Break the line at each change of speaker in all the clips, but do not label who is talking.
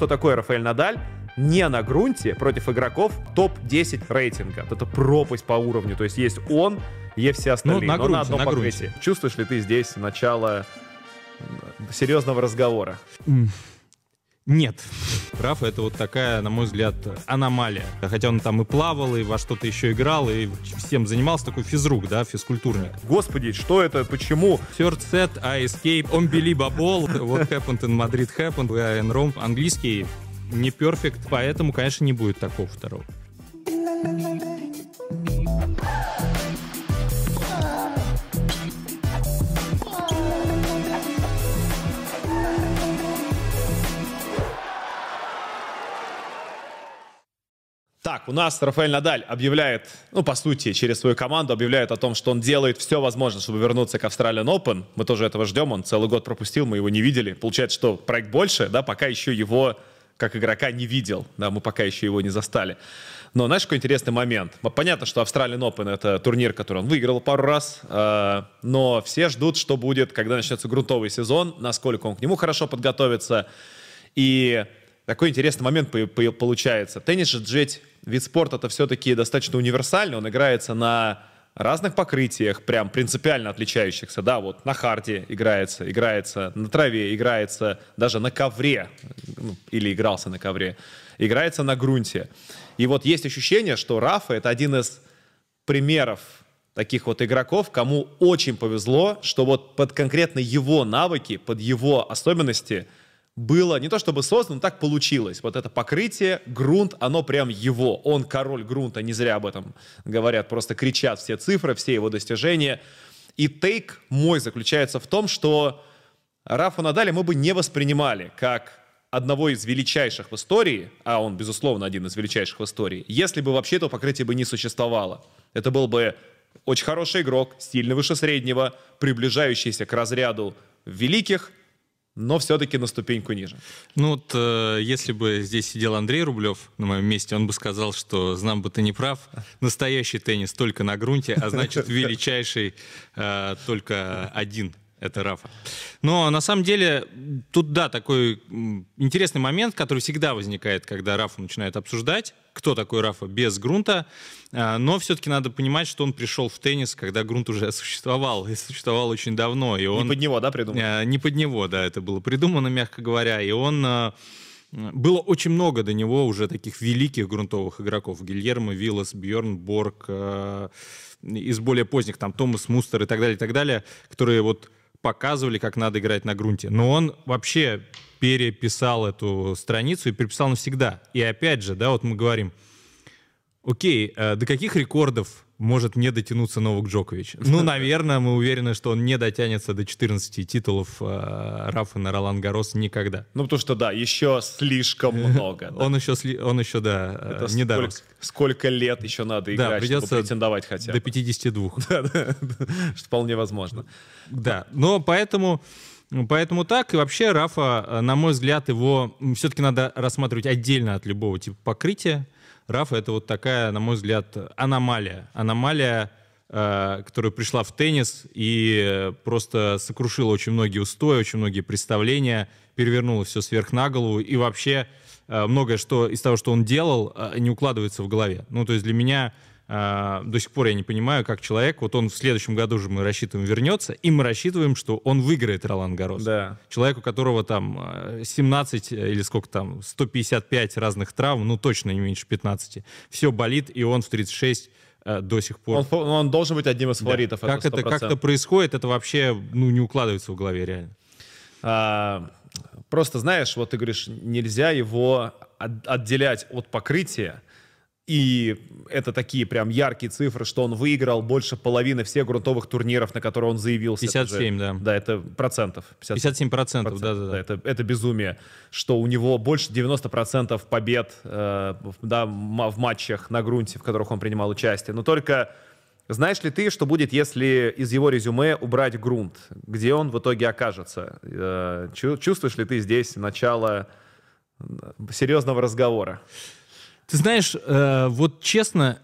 что такое Рафаэль Надаль не на грунте против игроков топ-10 рейтинга. Это пропасть по уровню. То есть есть он, есть все остальные.
Ну, на
но
грунте,
на одном
на грунте.
Чувствуешь ли ты здесь начало серьезного разговора?
Нет. Рафа это вот такая, на мой взгляд, аномалия. Хотя он там и плавал, и во что-то еще играл, и всем занимался такой физрук, да, физкультурник.
Господи, что это? Почему?
Third set, I escape, unbelievable, what happened in Madrid happened, we are in Rome. Английский не перфект, поэтому, конечно, не будет такого второго.
Так, у нас Рафаэль Надаль объявляет, ну, по сути, через свою команду объявляет о том, что он делает все возможное, чтобы вернуться к Australian Open. Мы тоже этого ждем, он целый год пропустил, мы его не видели. Получается, что проект больше, да, пока еще его как игрока не видел, да, мы пока еще его не застали. Но знаешь, какой интересный момент? Понятно, что Australian Open — это турнир, который он выиграл пару раз, э, но все ждут, что будет, когда начнется грунтовый сезон, насколько он к нему хорошо подготовится. И такой интересный момент по- по- получается. Теннис же ведь вид спорта это все-таки достаточно универсальный, он играется на разных покрытиях, прям принципиально отличающихся, да, вот на харде играется, играется на траве, играется даже на ковре, ну, или игрался на ковре, играется на грунте. И вот есть ощущение, что Рафа это один из примеров таких вот игроков, кому очень повезло, что вот под конкретно его навыки, под его особенности было не то чтобы создано, но так получилось. Вот это покрытие, грунт, оно прям его. Он король грунта, не зря об этом говорят, просто кричат все цифры, все его достижения. И тейк мой заключается в том, что Рафа Надаля мы бы не воспринимали как одного из величайших в истории, а он, безусловно, один из величайших в истории, если бы вообще этого покрытия бы не существовало. Это был бы очень хороший игрок, сильно выше среднего, приближающийся к разряду великих, но все-таки на ступеньку ниже.
Ну вот, э, если бы здесь сидел Андрей Рублев на моем месте, он бы сказал, что знам бы ты не прав, настоящий теннис только на грунте, а значит величайший э, только один это Рафа. Но на самом деле тут, да, такой интересный момент, который всегда возникает, когда Рафа начинают обсуждать, кто такой Рафа без грунта, А, но все-таки надо понимать, что он пришел в теннис, когда грунт уже существовал, и существовал очень давно, и он...
Не под него, да, придумал?
Э, Не под него, да, это было придумано, мягко говоря. И он... э, Было очень много до него уже таких великих грунтовых игроков. Гильермо, Виллас, Бьорн, Борг, э, из более поздних, там, Томас Мустер и так далее, и так далее, которые вот показывали, как надо играть на грунте. Но он вообще переписал эту страницу и переписал навсегда. И опять же, да, вот мы говорим, Окей, э, до каких рекордов может не дотянуться Новак Джокович? Ну, наверное, мы уверены, что он не дотянется до 14 титулов э, Рафа на Ролан Гарос никогда.
Ну, потому что, да, еще слишком много. да.
Он еще, он еще да, э,
Это
не
сколько,
дорос.
сколько лет еще надо
Да,
играть,
придется
чтобы претендовать хотя
До
бы.
52.
Да, да, что вполне возможно.
Да, но поэтому, поэтому так. И вообще Рафа, на мой взгляд, его все-таки надо рассматривать отдельно от любого типа покрытия. Рафа это вот такая, на мой взгляд, аномалия. Аномалия, э, которая пришла в теннис и э, просто сокрушила очень многие устои, очень многие представления, перевернула все сверх на голову. И вообще э, многое что из того, что он делал, не укладывается в голове. Ну, то есть для меня а, до сих пор я не понимаю, как человек, вот он в следующем году же мы рассчитываем вернется, и мы рассчитываем, что он выиграет Ролан Гарос.
Да.
Человек, у которого там э, 17 или сколько там, 155 разных травм, ну точно не меньше 15. Все болит, и он в 36 э, до сих пор.
Он, фа- он должен быть одним из
Да.
фаворитов.
Как это, как
100%.
это происходит, это вообще ну, не укладывается в голове реально.
А, просто знаешь, вот ты говоришь, нельзя его от- отделять от покрытия. И это такие прям яркие цифры, что он выиграл больше половины всех грунтовых турниров, на которые он заявился. Это
57,
же-
да.
Да, это процентов. 50
57 процентов,
процентов,
да-да-да.
Это, это безумие, что у него больше 90% побед э, в- да, в матчах на грунте, в которых он принимал участие. Но только знаешь ли ты, что будет, если из его резюме убрать грунт? Где он в итоге окажется? Э, чу- чувствуешь ли ты здесь начало серьезного разговора?
Ты знаешь, э, вот честно,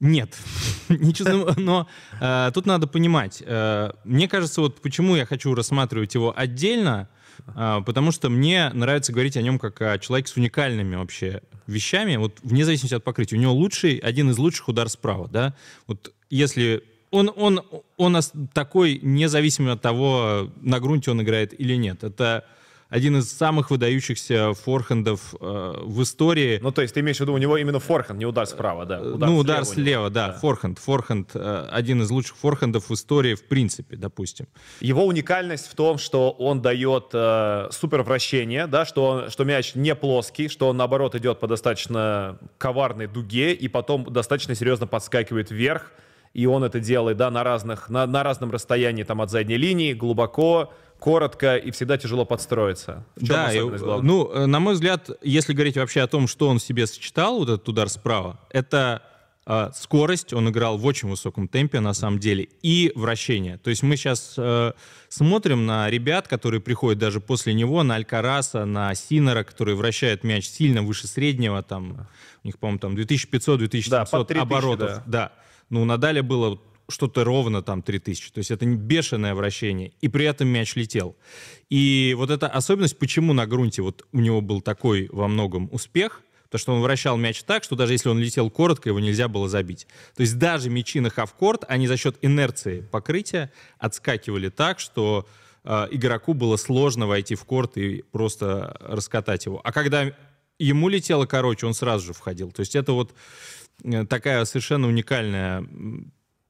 нет. Не чувствую, но э, тут надо понимать. э, мне кажется, вот почему я хочу рассматривать его отдельно, а, потому что мне нравится говорить о нем как о человеке с уникальными вообще вещами, вот вне зависимости от покрытия. У него лучший, один из лучших удар справа, да. Вот если он, он, он такой, независимо от того, на грунте он играет или нет. Это один из самых выдающихся форхендов э, в истории.
Ну, то есть ты имеешь в виду, у него именно форхенд, не удар справа, да?
Удар ну, удар слева, да, да, форхенд. Форхенд э, один из лучших форхендов в истории, в принципе, допустим.
Его уникальность в том, что он дает э, супер вращение, да, что, он, что мяч не плоский, что он, наоборот, идет по достаточно коварной дуге и потом достаточно серьезно подскакивает вверх, и он это делает, да, на разных, на, на разном расстоянии, там, от задней линии, глубоко, коротко и всегда тяжело подстроиться.
В чем да, и, ну, э, на мой взгляд, если говорить вообще о том, что он себе сочетал, вот этот удар справа, это э, скорость, он играл в очень высоком темпе на самом деле, и вращение. То есть мы сейчас э, смотрим на ребят, которые приходят даже после него, на Алькараса, на Синера, которые вращают мяч сильно выше среднего, там, у них, по-моему, там 2500-2700 да, оборотов. Да. да. Ну, у Надаля было что-то ровно там 3000. То есть это бешеное вращение. И при этом мяч летел. И вот эта особенность, почему на грунте вот у него был такой во многом успех, то что он вращал мяч так, что даже если он летел коротко, его нельзя было забить. То есть даже мячи на хавкорт, они за счет инерции покрытия отскакивали так, что э, игроку было сложно войти в корт и просто раскатать его. А когда ему летело короче, он сразу же входил. То есть это вот такая совершенно уникальная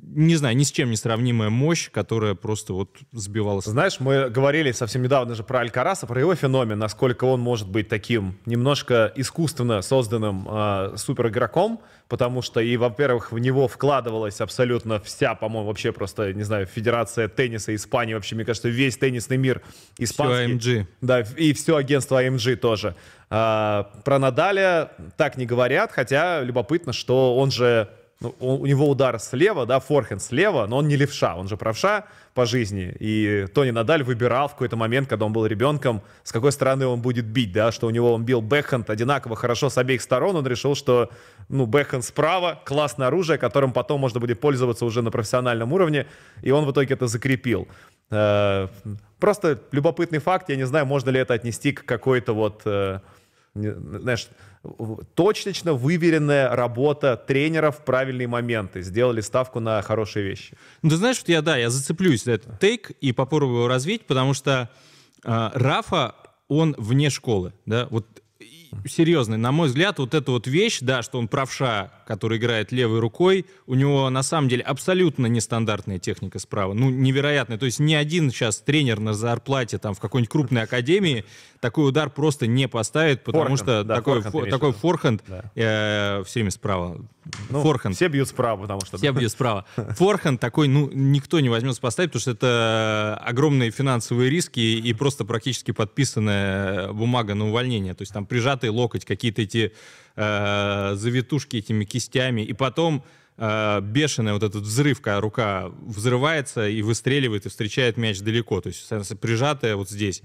не знаю, ни с чем не сравнимая мощь, которая просто вот сбивалась.
Знаешь, мы говорили совсем недавно же про Алькараса, про его феномен, насколько он может быть таким немножко искусственно созданным э, суперигроком, потому что и, во-первых, в него вкладывалась абсолютно вся, по-моему, вообще просто, не знаю, Федерация тенниса Испании, вообще, мне кажется, весь теннисный мир испанский.
Все AMG.
Да, и все агентство AMG тоже. А, про Надаля так не говорят, хотя любопытно, что он же ну, у него удар слева, да, форхенд слева, но он не левша, он же правша по жизни. И Тони Надаль выбирал в какой-то момент, когда он был ребенком, с какой стороны он будет бить, да, что у него он бил бэкхенд одинаково хорошо с обеих сторон, он решил, что, ну, бэкхенд справа, классное оружие, которым потом можно будет пользоваться уже на профессиональном уровне, и он в итоге это закрепил. Э, просто любопытный факт, я не знаю, можно ли это отнести к какой-то вот, э, знаешь, точечно выверенная работа тренеров в правильные моменты. Сделали ставку на хорошие вещи.
Ну, ты знаешь, вот я, да, я зацеплюсь за этот тейк и попробую его развить, потому что э, Рафа, он вне школы, да, вот серьезный. На мой взгляд, вот эта вот вещь, да, что он правша, который играет левой рукой, у него на самом деле абсолютно нестандартная техника справа. Ну, невероятная. То есть ни один сейчас тренер на зарплате там в какой-нибудь крупной академии такой удар просто не поставит, потому форхенд, что да, такой, форхенд, фо, такой форхенд да. э, все время справа.
Ну, форхенд. Все бьют справа, потому что...
Все бьют справа. Форхенд такой, ну, никто не возьмется поставить, потому что это огромные финансовые риски и просто практически подписанная бумага на увольнение. То есть там прижатый локоть, какие-то эти э, завитушки этими кистями. И потом э, бешеная вот этот взрыв, когда рука взрывается и выстреливает, и встречает мяч далеко. То есть прижатая вот здесь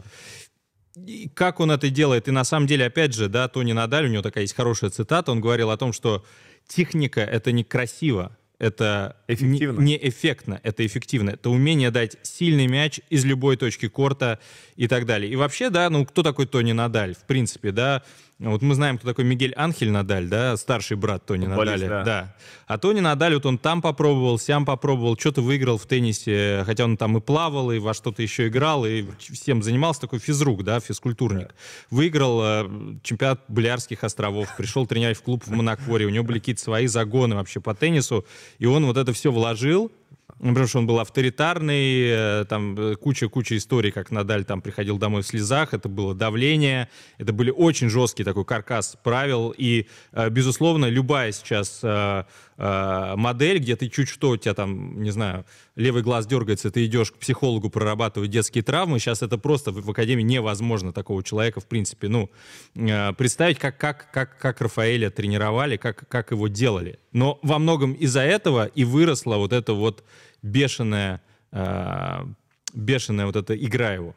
и как он это делает, и на самом деле, опять же, да, Тони Надаль, у него такая есть хорошая цитата, он говорил о том, что техника — это не красиво, это эффективно. Не, не эффектно, это эффективно. Это умение дать сильный мяч из любой точки корта и так далее. И вообще, да, ну кто такой Тони Надаль? В принципе, да, вот мы знаем, кто такой Мигель Анхель Надаль, да, старший брат Тони Футболист, Надаля. Да. да. А Тони Надаль, вот он там попробовал, сям попробовал, что-то выиграл в теннисе, хотя он там и плавал, и во что-то еще играл, и всем занимался, такой физрук, да, физкультурник. Да. Выиграл э, чемпионат Балиарских островов, пришел тренировать в клуб в Монакоре, у него были какие-то свои загоны вообще по теннису, и он вот это все вложил, потому что он был авторитарный, э, там куча-куча историй, как Надаль там приходил домой в слезах, это было давление, это были очень жесткий такой каркас правил, и, э, безусловно, любая сейчас э, модель, где ты чуть что, у тебя там, не знаю, левый глаз дергается, ты идешь к психологу прорабатывать детские травмы, сейчас это просто в академии невозможно такого человека, в принципе, ну, представить, как, как, как, как Рафаэля тренировали, как, как его делали. Но во многом из-за этого и выросла вот эта вот бешеная, э, бешеная вот эта игра его.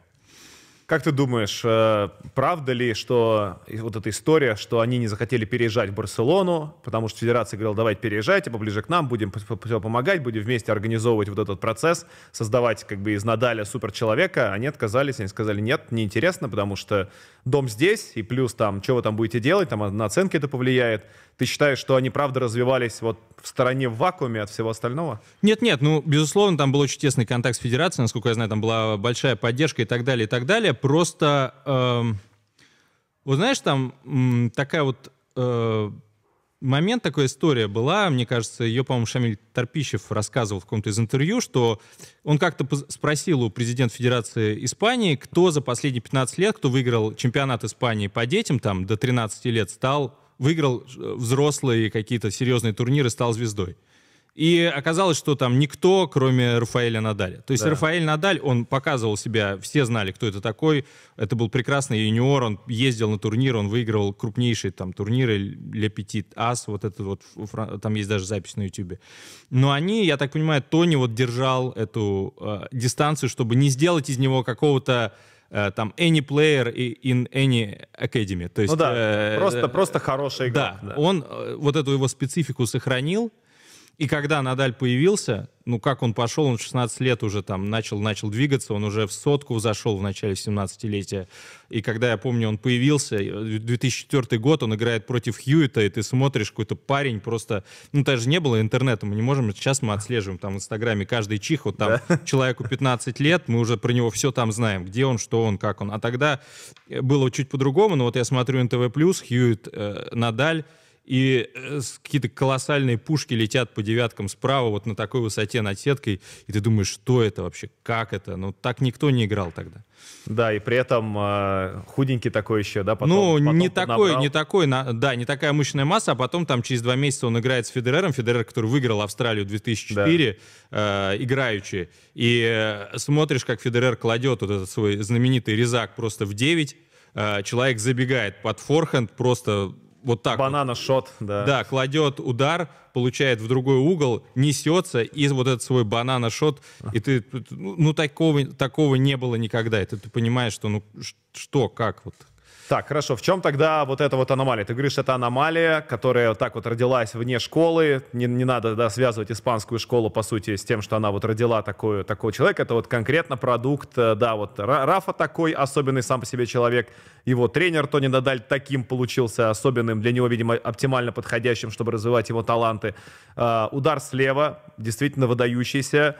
Как ты думаешь, э, правда ли, что вот эта история, что они не захотели переезжать в Барселону, потому что федерация говорила, давайте переезжайте поближе к нам, будем все помогать, будем вместе организовывать вот этот процесс, создавать как бы из Надаля суперчеловека, они отказались, они сказали, нет, неинтересно, потому что дом здесь, и плюс там, что вы там будете делать, там на оценки это повлияет. Ты считаешь, что они правда развивались вот в стороне в вакууме от всего остального?
Нет-нет, ну, безусловно, там был очень тесный контакт с федерацией, насколько я знаю, там была большая поддержка и так далее, и так далее. Просто, э, вот знаешь, там такая вот э, момент, такая история была, мне кажется, ее, по-моему, Шамиль Торпищев рассказывал в каком-то из интервью, что он как-то спросил у президента Федерации Испании, кто за последние 15 лет, кто выиграл чемпионат Испании по детям, там, до 13 лет, стал выиграл э, взрослые какие-то серьезные турниры, стал звездой. И оказалось, что там никто, кроме Рафаэля Надаля. То есть да. Рафаэль Надаль, он показывал себя, все знали, кто это такой. Это был прекрасный юниор, он ездил на турнир, он выигрывал крупнейшие там турниры, Ле Петит Ас, вот это вот, там есть даже запись на Ютубе. Но они, я так понимаю, Тони вот держал эту э, дистанцию, чтобы не сделать из него какого-то Э, там any player in any academy. То есть,
ну да, э, просто, просто хороший игрок.
Да, да, он э, вот эту его специфику сохранил, и когда Надаль появился, ну как он пошел, он в 16 лет уже там начал, начал двигаться, он уже в сотку зашел в начале 17-летия. И когда, я помню, он появился, 2004 год, он играет против Хьюита, и ты смотришь, какой-то парень просто... Ну, даже не было интернета, мы не можем... Сейчас мы отслеживаем там в Инстаграме каждый чих, вот там да. человеку 15 лет, мы уже про него все там знаем, где он, что он, как он. А тогда было чуть по-другому, но вот я смотрю НТВ+, Хьюит, э, Надаль, и э, какие-то колоссальные пушки летят по девяткам справа, вот на такой высоте над сеткой, и ты думаешь, что это вообще, как это? Ну, так никто не играл тогда.
Да, и при этом э, худенький такой еще, да?
Потом, ну, потом не такой, не такой, на, да, не такая мощная масса, а потом там через два месяца он играет с Федерером, Федерер, который выиграл Австралию 2004, да. э, играючи, и э, смотришь, как Федерер кладет вот этот свой знаменитый резак просто в 9, э, человек забегает под форхенд, просто вот так.
Банана-шот, да.
Да, кладет удар, получает в другой угол, несется, и вот этот свой банана-шот, и ты, ну, ну, такого, такого не было никогда. Это ты понимаешь, что, ну, что, как вот.
Так, хорошо. В чем тогда вот эта вот аномалия? Ты говоришь, это аномалия, которая вот так вот родилась вне школы. Не, не надо да, связывать испанскую школу, по сути, с тем, что она вот родила такую, такого человека. Это вот конкретно продукт, э, да, вот Рафа такой особенный сам по себе человек. Его тренер Тони Надаль таким получился особенным, для него, видимо, оптимально подходящим, чтобы развивать его таланты. Uh, удар слева, действительно выдающийся.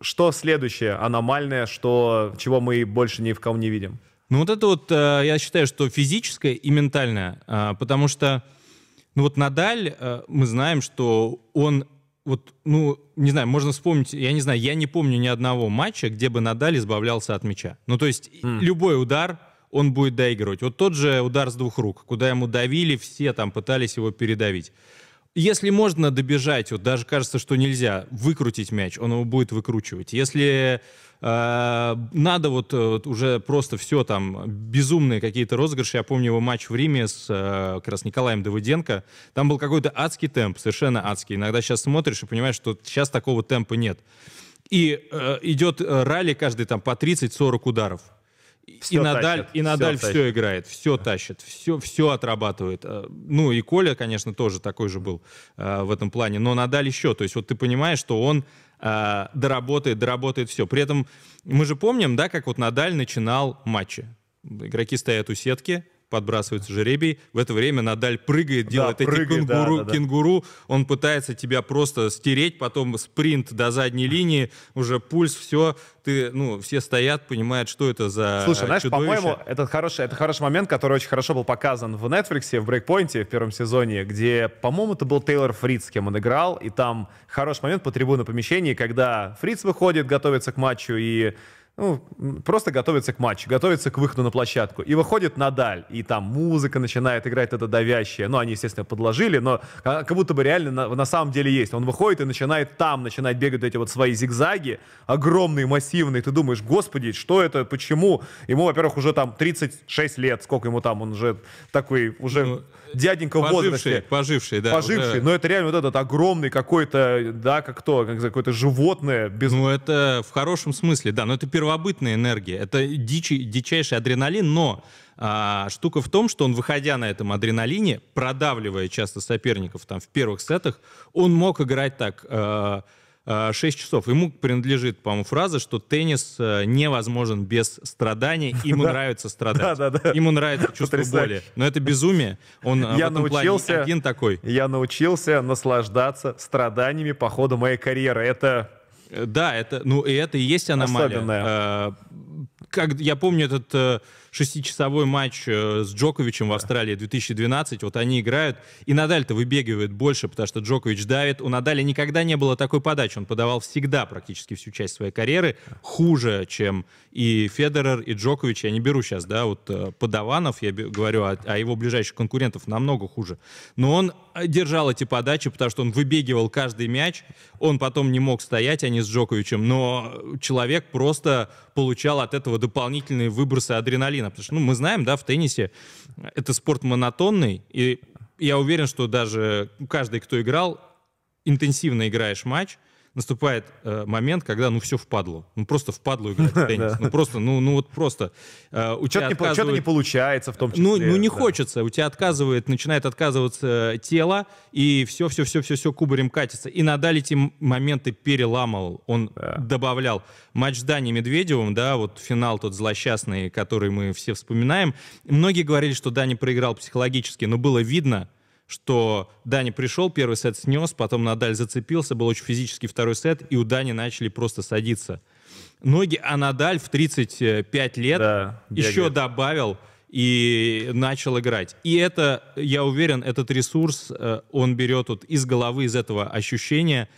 Что следующее аномальное, что, чего мы больше ни в ком не видим?
Ну вот это вот, э, я считаю, что физическое и ментальное, э, потому что, ну вот Надаль, э, мы знаем, что он вот, ну, не знаю, можно вспомнить, я не знаю, я не помню ни одного матча, где бы Надаль избавлялся от мяча. Ну, то есть mm. любой удар он будет доигрывать. Вот тот же удар с двух рук, куда ему давили, все там пытались его передавить. Если можно добежать, вот даже кажется, что нельзя выкрутить мяч, он его будет выкручивать. Если надо вот, вот уже просто все там, безумные какие-то розыгрыши, я помню его матч в Риме с э, как раз Николаем Давыденко, там был какой-то адский темп, совершенно адский. Иногда сейчас смотришь и понимаешь, что сейчас такого темпа нет. И э, идет э, ралли каждый там по 30-40 ударов все и Надаль, и Надаль все, все играет, все тащит, все, все отрабатывает. Э, ну и Коля, конечно, тоже такой же был э, в этом плане, но Надаль еще. То есть вот ты понимаешь, что он э, доработает, доработает все. При этом мы же помним, да, как вот Надаль начинал матчи. Игроки стоят у сетки, подбрасывается жеребий. В это время Надаль прыгает, делает да, эти прыгает, кенгуру, да, да, кенгуру. Он пытается тебя просто стереть, потом спринт до задней линии, уже пульс, все. Ты, ну, все стоят, понимают, что это за
Слушай, знаешь, по-моему, это хороший, это хороший момент, который очень хорошо был показан в Netflix, в Брейкпоинте в первом сезоне, где, по-моему, это был Тейлор Фриц, с кем он играл, и там хороший момент по трибуну помещении, когда Фриц выходит, готовится к матчу, и ну, просто готовится к матчу, готовится к выходу на площадку. И выходит Надаль, и там музыка начинает играть это давящее. Ну, они, естественно, подложили, но как будто бы реально на, на самом деле есть. Он выходит и начинает там, начинает бегать эти вот свои зигзаги, огромные, массивные. Ты думаешь, господи, что это, почему? Ему, во-первых, уже там 36 лет, сколько ему там, он уже такой, уже... Ну, дяденька в возрасте.
Поживший, да.
Поживший, уже... но это реально вот этот огромный какой-то, да, как кто, как какое-то животное.
Без... Ну это в хорошем смысле, да, но это первый первобытная энергия, это дичи, дичайший адреналин, но а, штука в том, что он, выходя на этом адреналине, продавливая часто соперников там в первых сетах, он мог играть так... А, 6 а, часов. Ему принадлежит, по-моему, фраза, что теннис э, невозможен без страданий. Ему нравится страдать. Ему нравится чувство боли. Но это безумие. Он э,
я научился,
один такой.
Я научился наслаждаться страданиями по ходу моей карьеры. Это
да, это, ну, и это и есть аномалия. Особенная. Как, я помню этот шестичасовой матч э, с Джоковичем в Австралии 2012, вот они играют, и Надаль-то выбегивает больше, потому что Джокович давит. У Надаля никогда не было такой подачи, он подавал всегда практически всю часть своей карьеры. Хуже, чем и Федерер, и Джокович. Я не беру сейчас, да, вот э, подаванов, я говорю, а, а его ближайших конкурентов намного хуже. Но он э, держал эти подачи, потому что он выбегивал каждый мяч, он потом не мог стоять, они с Джоковичем, но человек просто получал от этого дополнительные выбросы адреналина адреналина. Потому что ну, мы знаем, да, в теннисе это спорт монотонный, и я уверен, что даже каждый, кто играл, интенсивно играешь матч, наступает э, момент, когда ну все впадло. Ну просто впадло играть в теннис. Ну просто, ну, ну вот просто.
Э, у тебя отказывает... Что-то не получается в том числе.
Ну, ну не да. хочется. У тебя отказывает, начинает отказываться тело, и все-все-все-все-все кубарем катится. И Надаль эти моменты переламывал. Он да. добавлял. Матч с Дани Медведевым, да, вот финал тот злосчастный, который мы все вспоминаем. Многие говорили, что Дани проиграл психологически, но было видно, что Дани пришел, первый сет снес, потом Надаль зацепился, был очень физический второй сет, и у Дани начали просто садиться. Ноги, а Надаль в 35 лет да, еще добавил и начал играть. И это, я уверен, этот ресурс э, он берет вот из головы, из этого ощущения,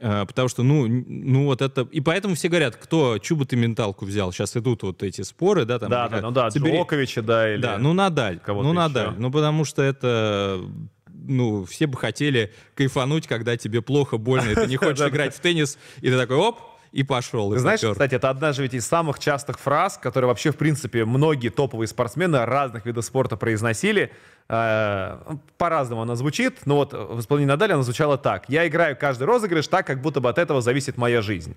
потому что, ну, ну вот это... И поэтому все говорят, кто, чью бы ты менталку взял? Сейчас идут вот эти споры, да? Там,
да, да, ну да, Собери... Джоковича, да, или...
Да, ну Надаль, ну Надаль. Ну потому что это ну, все бы хотели кайфануть, когда тебе плохо, больно, и ты не хочешь играть в теннис, и ты такой, оп, и пошел.
Ты и знаешь, попер. кстати, это одна же ведь из самых частых фраз, которые вообще, в принципе, многие топовые спортсмены разных видов спорта произносили. Э, по-разному она звучит, но вот в исполнении Надаля она звучала так. «Я играю каждый розыгрыш так, как будто бы от этого зависит моя жизнь».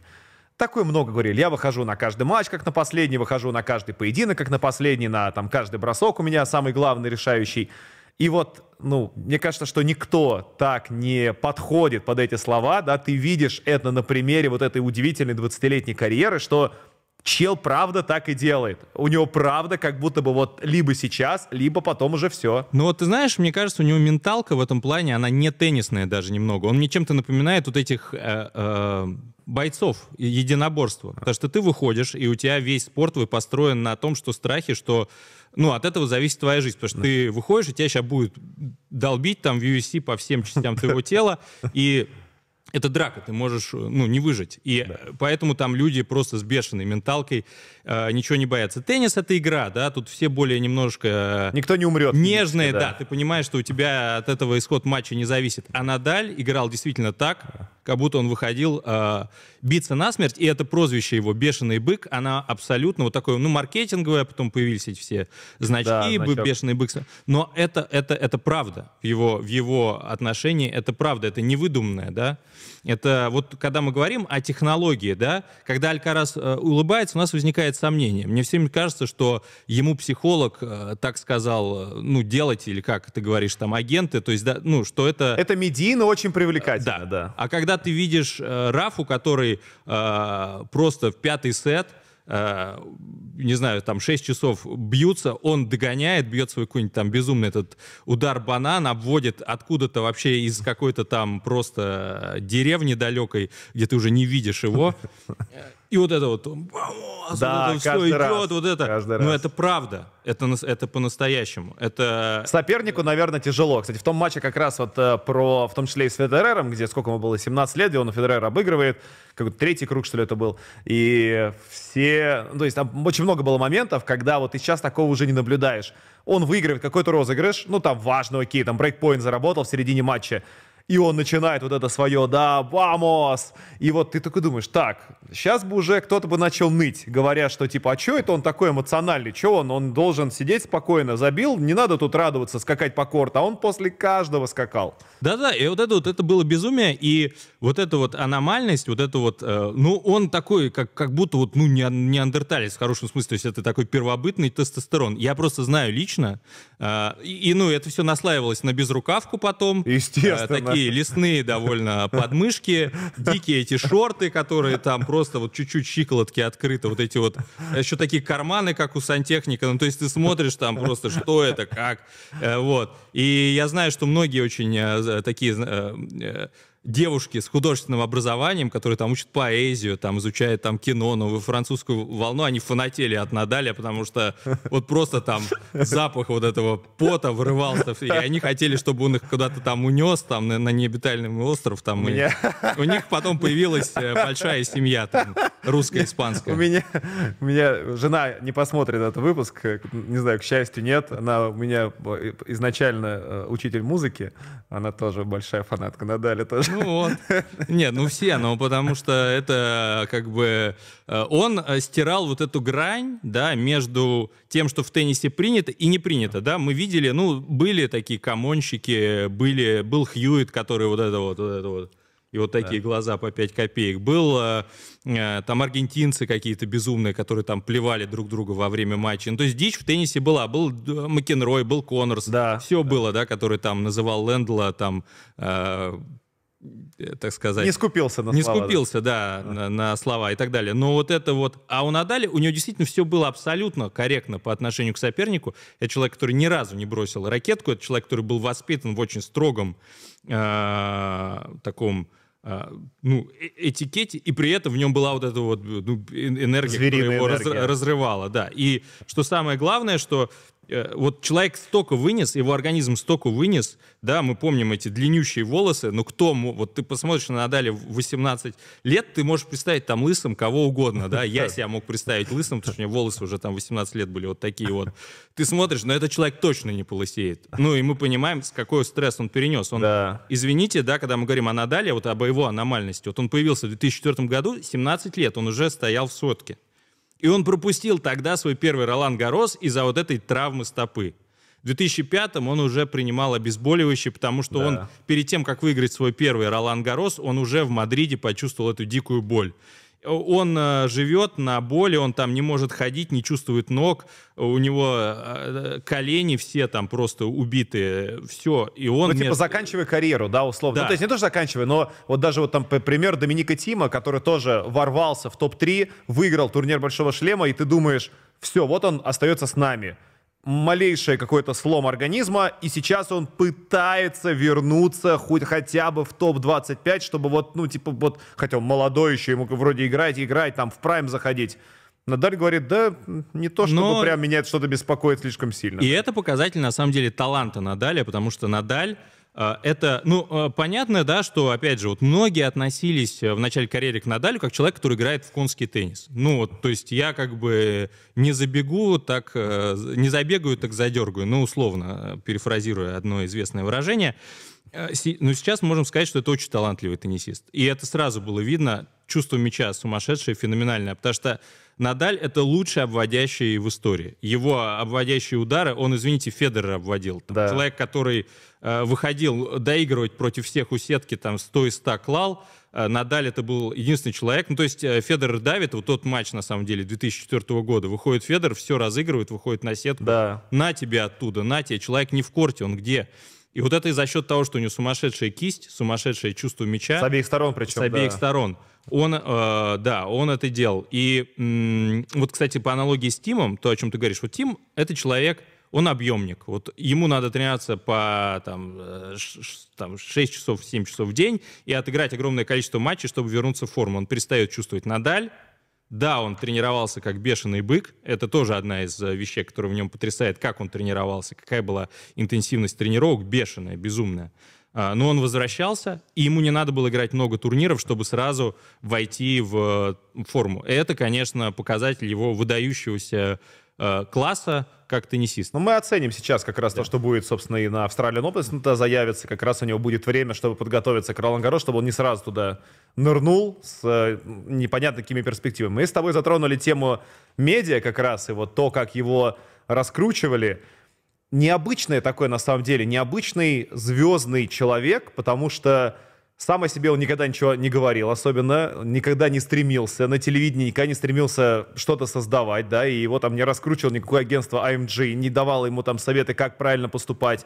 Такое много говорили. Я выхожу на каждый матч, как на последний, выхожу на каждый поединок, как на последний, на там каждый бросок у меня самый главный, решающий. И вот, ну, мне кажется, что никто так не подходит под эти слова, да, ты видишь это на примере вот этой удивительной 20-летней карьеры, что чел правда так и делает. У него правда как будто бы вот либо сейчас, либо потом уже все.
Ну вот ты знаешь, мне кажется, у него менталка в этом плане, она не теннисная даже немного. Он мне чем-то напоминает вот этих э, э, бойцов единоборства. Потому что ты выходишь, и у тебя весь спорт твой построен на том, что страхи, что ну, от этого зависит твоя жизнь, потому что да. ты выходишь, и тебя сейчас будет долбить там в UFC по всем частям твоего тела, и это драка, ты можешь ну, не выжить. И да. поэтому там люди просто с бешеной менталкой э, ничего не боятся. Теннис — это игра, да, тут все более немножко...
Э, Никто не умрет.
Нежные, да. да. Ты понимаешь, что у тебя от этого исход матча не зависит. А Надаль играл действительно так, как будто он выходил э, биться насмерть, и это прозвище его «Бешеный бык», она абсолютно вот такое, ну, маркетинговое, потом появились эти все значки, да, «Бешеный бык». Но это, это, это правда в его, в его отношении, это правда, это не выдуманное, да. Это вот когда мы говорим о технологии, да, когда Алькарас э, улыбается, у нас возникает сомнение. Мне всем кажется, что ему психолог э, так сказал, э, ну, делать, или как ты говоришь, там, агенты, то есть, да, ну, что это...
Это медийно очень привлекательно, да. да.
А когда ты видишь Рафу, который э, просто в пятый сет не знаю, там 6 часов бьются, он догоняет, бьет свой какой-нибудь там безумный этот удар банан, обводит откуда-то вообще из какой-то там просто деревни далекой, где ты уже не видишь его. И вот это вот,
да, вот это все идет, раз,
вот это. Но ну, это правда. Это, это по-настоящему. Это...
Сопернику, наверное, тяжело. Кстати, в том матче как раз вот э, про, в том числе и с Федерером, где сколько ему было, 17 лет, где он Федерера обыгрывает, какой-то третий круг, что ли, это был. И все, ну, то есть там очень много было моментов, когда вот ты сейчас такого уже не наблюдаешь. Он выигрывает какой-то розыгрыш, ну, там важно, окей, там брейкпоинт заработал в середине матча, и он начинает вот это свое, да, вамос, и вот ты такой думаешь, так, сейчас бы уже кто-то бы начал ныть, говоря, что типа, а что это он такой эмоциональный, что он, он должен сидеть спокойно, забил, не надо тут радоваться, скакать по корту, а он после каждого скакал.
Да-да, и вот это вот, это было безумие, и вот эта вот аномальность, вот это вот, э, ну, он такой, как, как будто вот, ну, не, неандерталец в хорошем смысле, то есть это такой первобытный тестостерон. Я просто знаю лично, э, и, и, ну, это все наслаивалось на безрукавку потом.
Естественно. Э,
такие лесные довольно подмышки, дикие эти шорты, которые там просто вот чуть-чуть щиколотки открыты, вот эти вот, еще такие карманы, как у сантехника, ну, то есть ты смотришь там просто, что это, как, э, вот. И я знаю, что многие очень э, такие э, девушки с художественным образованием, которые там учат поэзию, там изучают там кино, новую французскую волну, они фанатели от Надаля, потому что вот просто там запах вот этого пота вырывался, и они хотели, чтобы он их куда-то там унес, там на, на необитаемый остров, там, у, и меня... у них потом появилась э, большая семья, там, русская, испанская.
У меня, у меня жена не посмотрит этот выпуск, не знаю, к счастью, нет, она у меня изначально э, учитель музыки, она тоже большая фанатка Надаля тоже.
Ну вот. Нет, ну все, ну потому что это как бы... Э, он э, стирал вот эту грань, да, между тем, что в теннисе принято и не принято, да. Мы видели, ну, были такие комонщики, были, был Хьюит, который вот это вот, вот это вот и вот такие да. глаза по 5 копеек. Был э, э, там аргентинцы какие-то безумные, которые там плевали друг друга во время матча. Ну, то есть дичь в теннисе была. Был Макенрой, был Коннорс. Да. Все да. было, да, который там называл Лэндла там Э, так сказать...
Не скупился на
не
слова.
Не скупился, да, да на, на слова и так далее. Но вот это вот... А у Надали, у него действительно все было абсолютно корректно по отношению к сопернику. Это человек, который ни разу не бросил ракетку, это человек, который был воспитан в очень строгом э, таком э, ну, э, этикете, и при этом в нем была вот эта вот ну, энергия, Звериная которая его энергия. Раз, разрывала, да. И что самое главное, что Э, вот человек столько вынес, его организм столько вынес, да, мы помним эти длиннющие волосы, но кто, вот ты посмотришь на Надали в 18 лет, ты можешь представить там лысым кого угодно, да, я себя мог представить лысым, потому что у меня волосы уже там 18 лет были вот такие вот. Ты смотришь, но этот человек точно не полысеет. Ну, и мы понимаем, с какой стресс он перенес. Он, да. извините, да, когда мы говорим о Надале, вот об его аномальности, вот он появился в 2004 году, 17 лет, он уже стоял в сотке. И он пропустил тогда свой первый Ролан Гарос из-за вот этой травмы стопы. В 2005 он уже принимал обезболивающие, потому что да. он перед тем, как выиграть свой первый Ролан Гарос, он уже в Мадриде почувствовал эту дикую боль он э, живет на боли, он там не может ходить, не чувствует ног, у него э, колени все там просто убитые, все. И он
ну, типа, вместо... заканчивая карьеру, да, условно. Ну, да. Ну, то есть не то, что заканчивая, но вот даже вот там пример Доминика Тима, который тоже ворвался в топ-3, выиграл турнир Большого Шлема, и ты думаешь, все, вот он остается с нами малейший какой-то слом организма, и сейчас он пытается вернуться хоть хотя бы в топ-25, чтобы вот, ну, типа, вот, хотя он молодой еще, ему вроде играть, играть, там, в прайм заходить. Надаль говорит, да, не то, чтобы Но... прям меня что-то беспокоит слишком сильно.
И это показатель, на самом деле, таланта Надаля, потому что Надаль это, ну, а, понятно, да, что, опять же, вот многие относились э, в начале карьеры к Надалю как человек, который играет в конский теннис. Ну, вот, то есть я как бы не забегу, так, э, не забегаю, так задергаю, ну, условно, перефразируя одно известное выражение. Э, но сейчас можем сказать, что это очень талантливый теннисист. И это сразу было видно, чувство мяча сумасшедшее, феноменальное, потому что Надаль — это лучший обводящий в истории. Его обводящие удары, он, извините, Федера обводил. Да. Человек, который э, выходил доигрывать против всех у сетки, там, 100 и 100 клал, э, Надаль это был единственный человек. Ну, то есть э, Федор давит, вот тот матч, на самом деле, 2004 года. Выходит Федор, все разыгрывает, выходит на сетку. Да. На тебе оттуда, на тебе. Человек не в корте, он где? И вот это и за счет того, что у него сумасшедшая кисть, сумасшедшее чувство мяча.
С обеих сторон причем,
С обеих да. сторон. Он, э, да, он это делал. И м- вот, кстати, по аналогии с Тимом, то, о чем ты говоришь, вот Тим — это человек, он объемник. Вот ему надо тренироваться по там, э, ш, там, 6 часов, 7 часов в день и отыграть огромное количество матчей, чтобы вернуться в форму. Он перестает чувствовать Надаль, да, он тренировался как бешеный бык. Это тоже одна из э, вещей, которая в нем потрясает, как он тренировался, какая была интенсивность тренировок, бешеная, безумная. А, но он возвращался, и ему не надо было играть много турниров, чтобы сразу войти в э, форму. Это, конечно, показатель его выдающегося класса, как теннисист.
Ну, мы оценим сейчас как раз да. то, что будет, собственно, и на Австралиан Open туда заявится. Как раз у него будет время, чтобы подготовиться к Ролан Гаро, чтобы он не сразу туда нырнул с э, непонятно какими перспективами. Мы с тобой затронули тему медиа как раз, и вот то, как его раскручивали. Необычное такое, на самом деле, необычный звездный человек, потому что сам о себе он никогда ничего не говорил, особенно никогда не стремился на телевидении, никогда не стремился что-то создавать, да, и его там не раскручивал никакое агентство AMG, не давало ему там советы, как правильно поступать.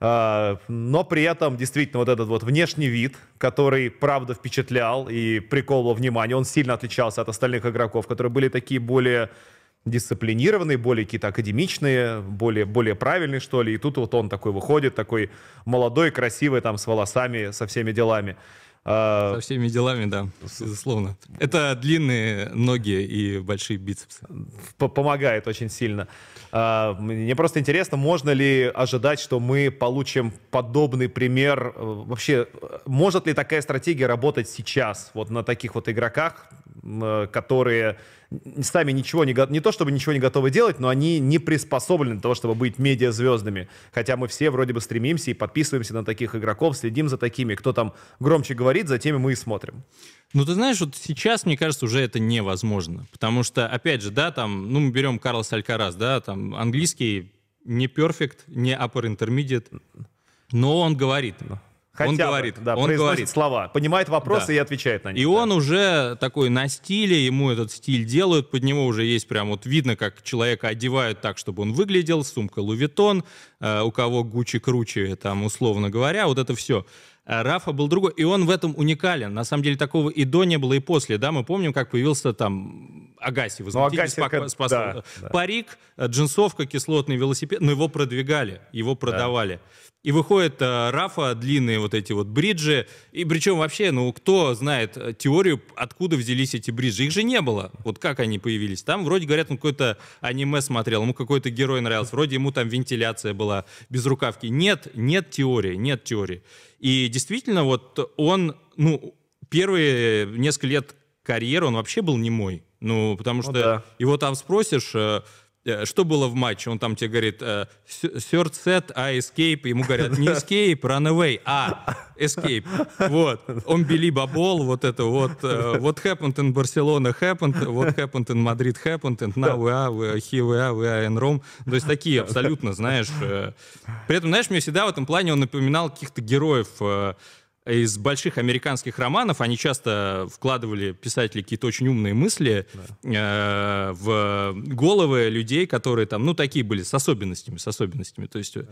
А, но при этом действительно вот этот вот внешний вид, который правда впечатлял и приковывал внимание, он сильно отличался от остальных игроков, которые были такие более дисциплинированные, более какие-то академичные, более, более правильные, что ли. И тут вот он такой выходит, такой молодой, красивый, там, с волосами, со всеми делами.
А, со всеми делами, да, безусловно. Это длинные ноги и большие бицепсы.
Помогает очень сильно. А, мне просто интересно, можно ли ожидать, что мы получим подобный пример? Вообще, может ли такая стратегия работать сейчас, вот на таких вот игроках, которые сами ничего не, не то чтобы ничего не готовы делать, но они не приспособлены для того, чтобы быть медиазвездами. Хотя мы все вроде бы стремимся и подписываемся на таких игроков, следим за такими. Кто там громче говорит, за теми мы и смотрим.
Ну, ты знаешь, вот сейчас, мне кажется, уже это невозможно. Потому что, опять же, да, там, ну, мы берем Карлос Алькарас, да, там, английский не perfect, не upper intermediate, но он говорит.
Хотя он бы, говорит, да, он говорит слова, понимает вопросы да. и отвечает на них.
И да. он уже такой на стиле, ему этот стиль делают, под него уже есть прям вот видно, как человека одевают так, чтобы он выглядел, сумка Лувитон, э, у кого Гуччи круче, там условно говоря, вот это все. Э, Рафа был другой, и он в этом уникален. На самом деле такого и до не было, и после. Да, мы помним, как появился там Агаси, возмутитель, ну, Агаси, спас, да, да. парик, э, джинсовка, кислотный велосипед, но его продвигали, его продавали. Да. И выходит э, Рафа, длинные вот эти вот бриджи. И причем вообще, ну, кто знает э, теорию, откуда взялись эти бриджи? Их же не было. Вот как они появились? Там вроде говорят, он какой-то аниме смотрел, ему какой-то герой нравился. Вроде ему там вентиляция была без рукавки. Нет, нет теории, нет теории. И действительно, вот он, ну, первые несколько лет карьеры он вообще был не мой. Ну, потому ну что ну, да. его там спросишь, э, Э, что было в матче? Он там тебе говорит, э, third set, а escape. Ему говорят, не escape, run away, а escape. Вот. Он били бабол, вот это вот. Э, what happened in Barcelona happened, what happened in Madrid happened, and now we are, we are here we are, we are in Rome. То есть такие абсолютно, знаешь. При этом, знаешь, мне всегда в этом плане он напоминал каких-то героев из больших американских романов они часто вкладывали писатели какие-то очень умные мысли да. э, в головы людей, которые там, ну, такие были с особенностями, с особенностями. То есть э,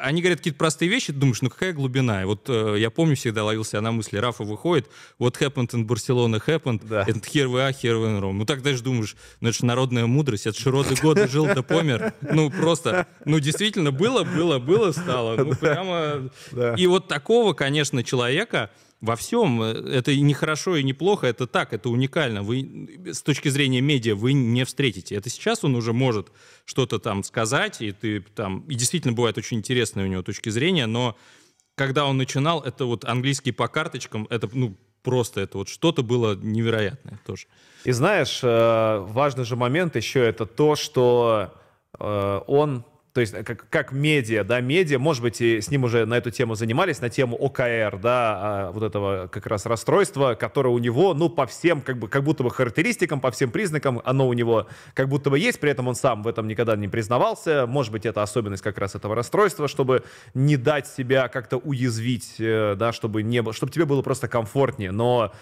они говорят какие-то простые вещи, ты думаешь, ну какая глубина? И вот э, я помню, всегда ловился на мысли, Рафа выходит, вот happened in Barcelona happened, да. and here we are, here we are Ну так даже думаешь, ну это же народная мудрость, это же роды годы жил да помер. Ну просто, ну действительно было, было, было, стало. Ну прямо... И вот такого, конечно, человека человека во всем. Это и не хорошо, и не плохо, это так, это уникально. Вы с точки зрения медиа вы не встретите. Это сейчас он уже может что-то там сказать, и ты там и действительно бывает очень интересные у него точки зрения, но когда он начинал, это вот английский по карточкам, это ну просто это вот что-то было невероятное тоже.
И знаешь, э, важный же момент еще это то, что э, он то есть как, как медиа, да, медиа, может быть, и с ним уже на эту тему занимались, на тему ОКР, да, а, вот этого как раз расстройства, которое у него, ну, по всем, как бы, как будто бы характеристикам, по всем признакам, оно у него как будто бы есть, при этом он сам в этом никогда не признавался, может быть, это особенность как раз этого расстройства, чтобы не дать себя как-то уязвить, э, да, чтобы, не, чтобы тебе было просто комфортнее, но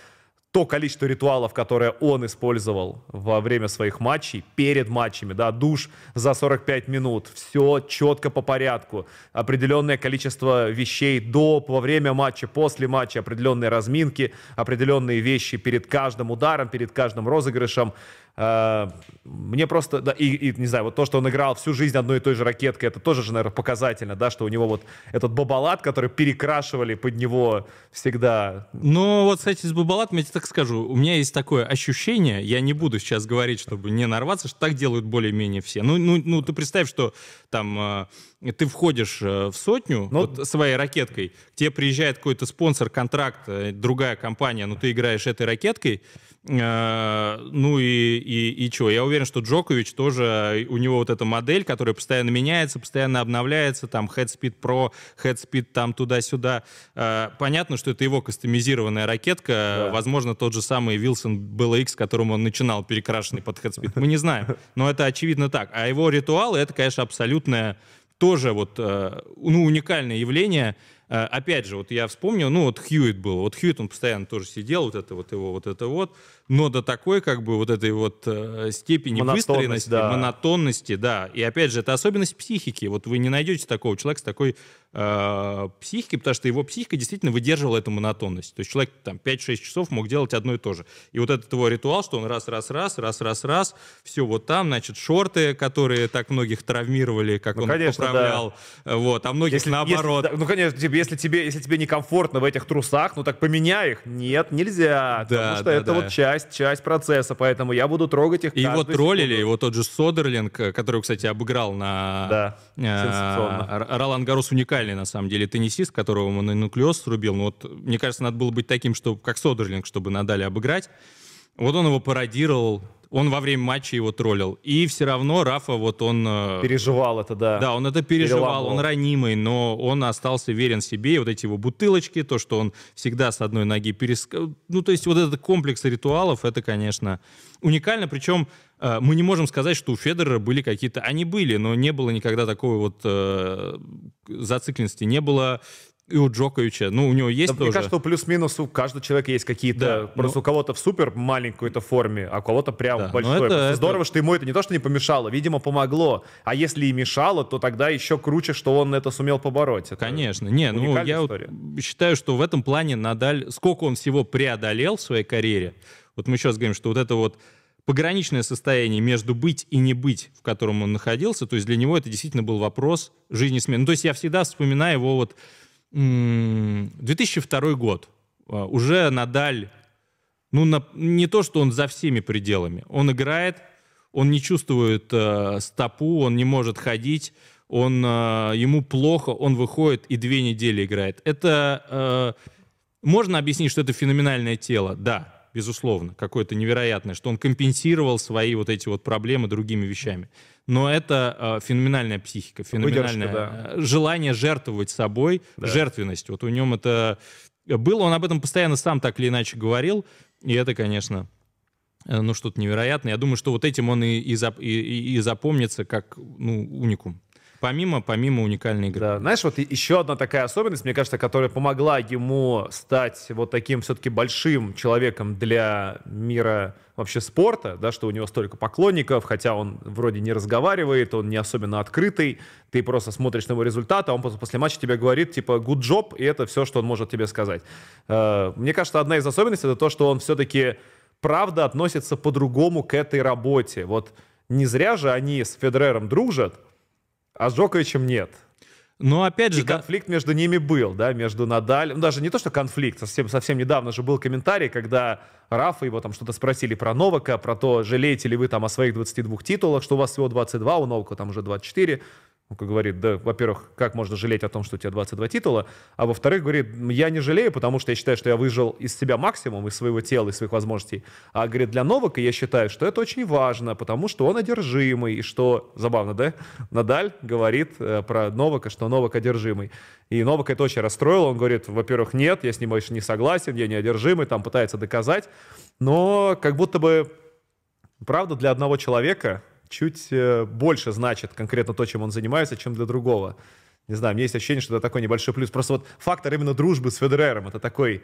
то количество ритуалов, которые он использовал во время своих матчей, перед матчами, да, душ за 45 минут, все четко по порядку, определенное количество вещей до, во время матча, после матча, определенные разминки, определенные вещи перед каждым ударом, перед каждым розыгрышем, мне просто, да, и, и, не знаю, вот то, что он играл всю жизнь одной и той же ракеткой, это тоже же, наверное, показательно, да, что у него вот этот бабалат, который перекрашивали под него всегда.
Ну, вот, кстати, с бабалатом, я тебе так скажу, у меня есть такое ощущение, я не буду сейчас говорить, чтобы не нарваться, что так делают более-менее все. Ну, ну, ну, ты представь, что там э, ты входишь э, в сотню ну, вот, своей ракеткой, к тебе приезжает какой-то спонсор, контракт, другая компания, но ты играешь этой ракеткой, ну и, и, и что. Я уверен, что Джокович тоже, у него вот эта модель, которая постоянно меняется, постоянно обновляется, там Headspeed Pro, Headspeed там туда-сюда. Э, понятно, что это его кастомизированная ракетка, да. возможно, тот же самый Wilson BLX, которым он начинал, перекрашенный под Headspeed. Мы не знаем, но это очевидно так. А его ритуалы, это, конечно, абсолютное тоже вот, э, ну, уникальное явление, Э, опять же, вот я вспомнил, ну вот Хьюит был, вот Хьюит, он постоянно тоже сидел, вот это вот его, вот это вот, но до такой как бы вот этой вот э, степени выстроенности, да. монотонности, да. И опять же, это особенность психики. Вот вы не найдете такого человека с такой э, психикой, потому что его психика действительно выдерживала эту монотонность. То есть человек там 5-6 часов мог делать одно и то же. И вот этот его ритуал, что он раз-раз-раз, раз-раз-раз, все вот там, значит, шорты, которые так многих травмировали, как ну, он конечно, поправлял, да. вот, а многих если, наоборот.
Если, ну, конечно, типа, если тебе, если тебе некомфортно в этих трусах, ну так поменяй их. Нет, нельзя, да, потому что да, это да. вот часть, часть процесса, поэтому я буду трогать их
И его троллили, его тот же Содерлинг, который, кстати, обыграл на...
Да,
э, Ролан Гарос уникальный, на самом деле, теннисист, которого он на нуклеоз срубил. Ну вот, мне кажется, надо было быть таким, что, как Содерлинг, чтобы надали обыграть. Вот он его пародировал, он во время матча его троллил. И все равно Рафа, вот он...
Э, переживал это, да.
Да, он это переживал, он ранимый, но он остался верен себе. И вот эти его бутылочки, то, что он всегда с одной ноги переск... Ну, то есть вот этот комплекс ритуалов, это, конечно, уникально. Причем э, мы не можем сказать, что у Федора были какие-то... Они были, но не было никогда такой вот э, зацикленности. Не было и у Джоковича, ну, у него есть да, тоже...
Мне кажется, что плюс-минус у каждого человека есть какие-то... Да, просто ну... у кого-то в супер маленькой то форме, а у кого-то прям да, большой. Это, это... Здорово, что ему это не то, что не помешало, видимо, помогло. А если и мешало, то тогда еще круче, что он это сумел побороть. Это
Конечно. Не, ну, я вот считаю, что в этом плане Надаль... Сколько он всего преодолел в своей карьере. Вот мы сейчас говорим, что вот это вот пограничное состояние между быть и не быть, в котором он находился, то есть для него это действительно был вопрос жизни смены. Ну, то есть я всегда вспоминаю его вот 2002 год. А, уже Надаль, ну, на, не то, что он за всеми пределами. Он играет, он не чувствует э, стопу, он не может ходить, он, э, ему плохо, он выходит и две недели играет. Это э, можно объяснить, что это феноменальное тело, да, безусловно, какое-то невероятное, что он компенсировал свои вот эти вот проблемы другими вещами. Но это э, феноменальная психика, феноменальное Выдержка, да. желание жертвовать собой, да. жертвенность. Вот у нем это было, он об этом постоянно сам так или иначе говорил, и это, конечно, э, ну, что-то невероятное. Я думаю, что вот этим он и, и, и, и запомнится как ну, уникум. Помимо, помимо уникальной игры.
Да, знаешь, вот еще одна такая особенность, мне кажется, которая помогла ему стать вот таким все-таки большим человеком для мира вообще спорта, да, что у него столько поклонников, хотя он вроде не разговаривает, он не особенно открытый, ты просто смотришь на его результаты, а он после матча тебе говорит, типа, good job, и это все, что он может тебе сказать. Э, мне кажется, одна из особенностей это то, что он все-таки правда относится по-другому к этой работе. Вот не зря же они с Федерером дружат, а с Джоковичем нет.
Но опять же... И
да... конфликт между ними был, да, между Надаль... Ну, даже не то, что конфликт, совсем, совсем недавно же был комментарий, когда Рафа его там что-то спросили про Новака, про то, жалеете ли вы там о своих 22 титулах, что у вас всего 22, у Новака там уже 24 как говорит, да, во-первых, как можно жалеть о том, что у тебя 22 титула, а во-вторых, говорит, я не жалею, потому что я считаю, что я выжил из себя максимум, из своего тела, из своих возможностей. А, говорит, для Новака я считаю, что это очень важно, потому что он одержимый, и что, забавно, да, Надаль говорит э, про Новака, что Новак одержимый. И Новак это очень расстроил, он говорит, во-первых, нет, я с ним больше не согласен, я не одержимый, там пытается доказать, но как будто бы, правда, для одного человека чуть э, больше значит конкретно то, чем он занимается, чем для другого. Не знаю, у меня есть ощущение, что это такой небольшой плюс. Просто вот фактор именно дружбы с Федерером, это такой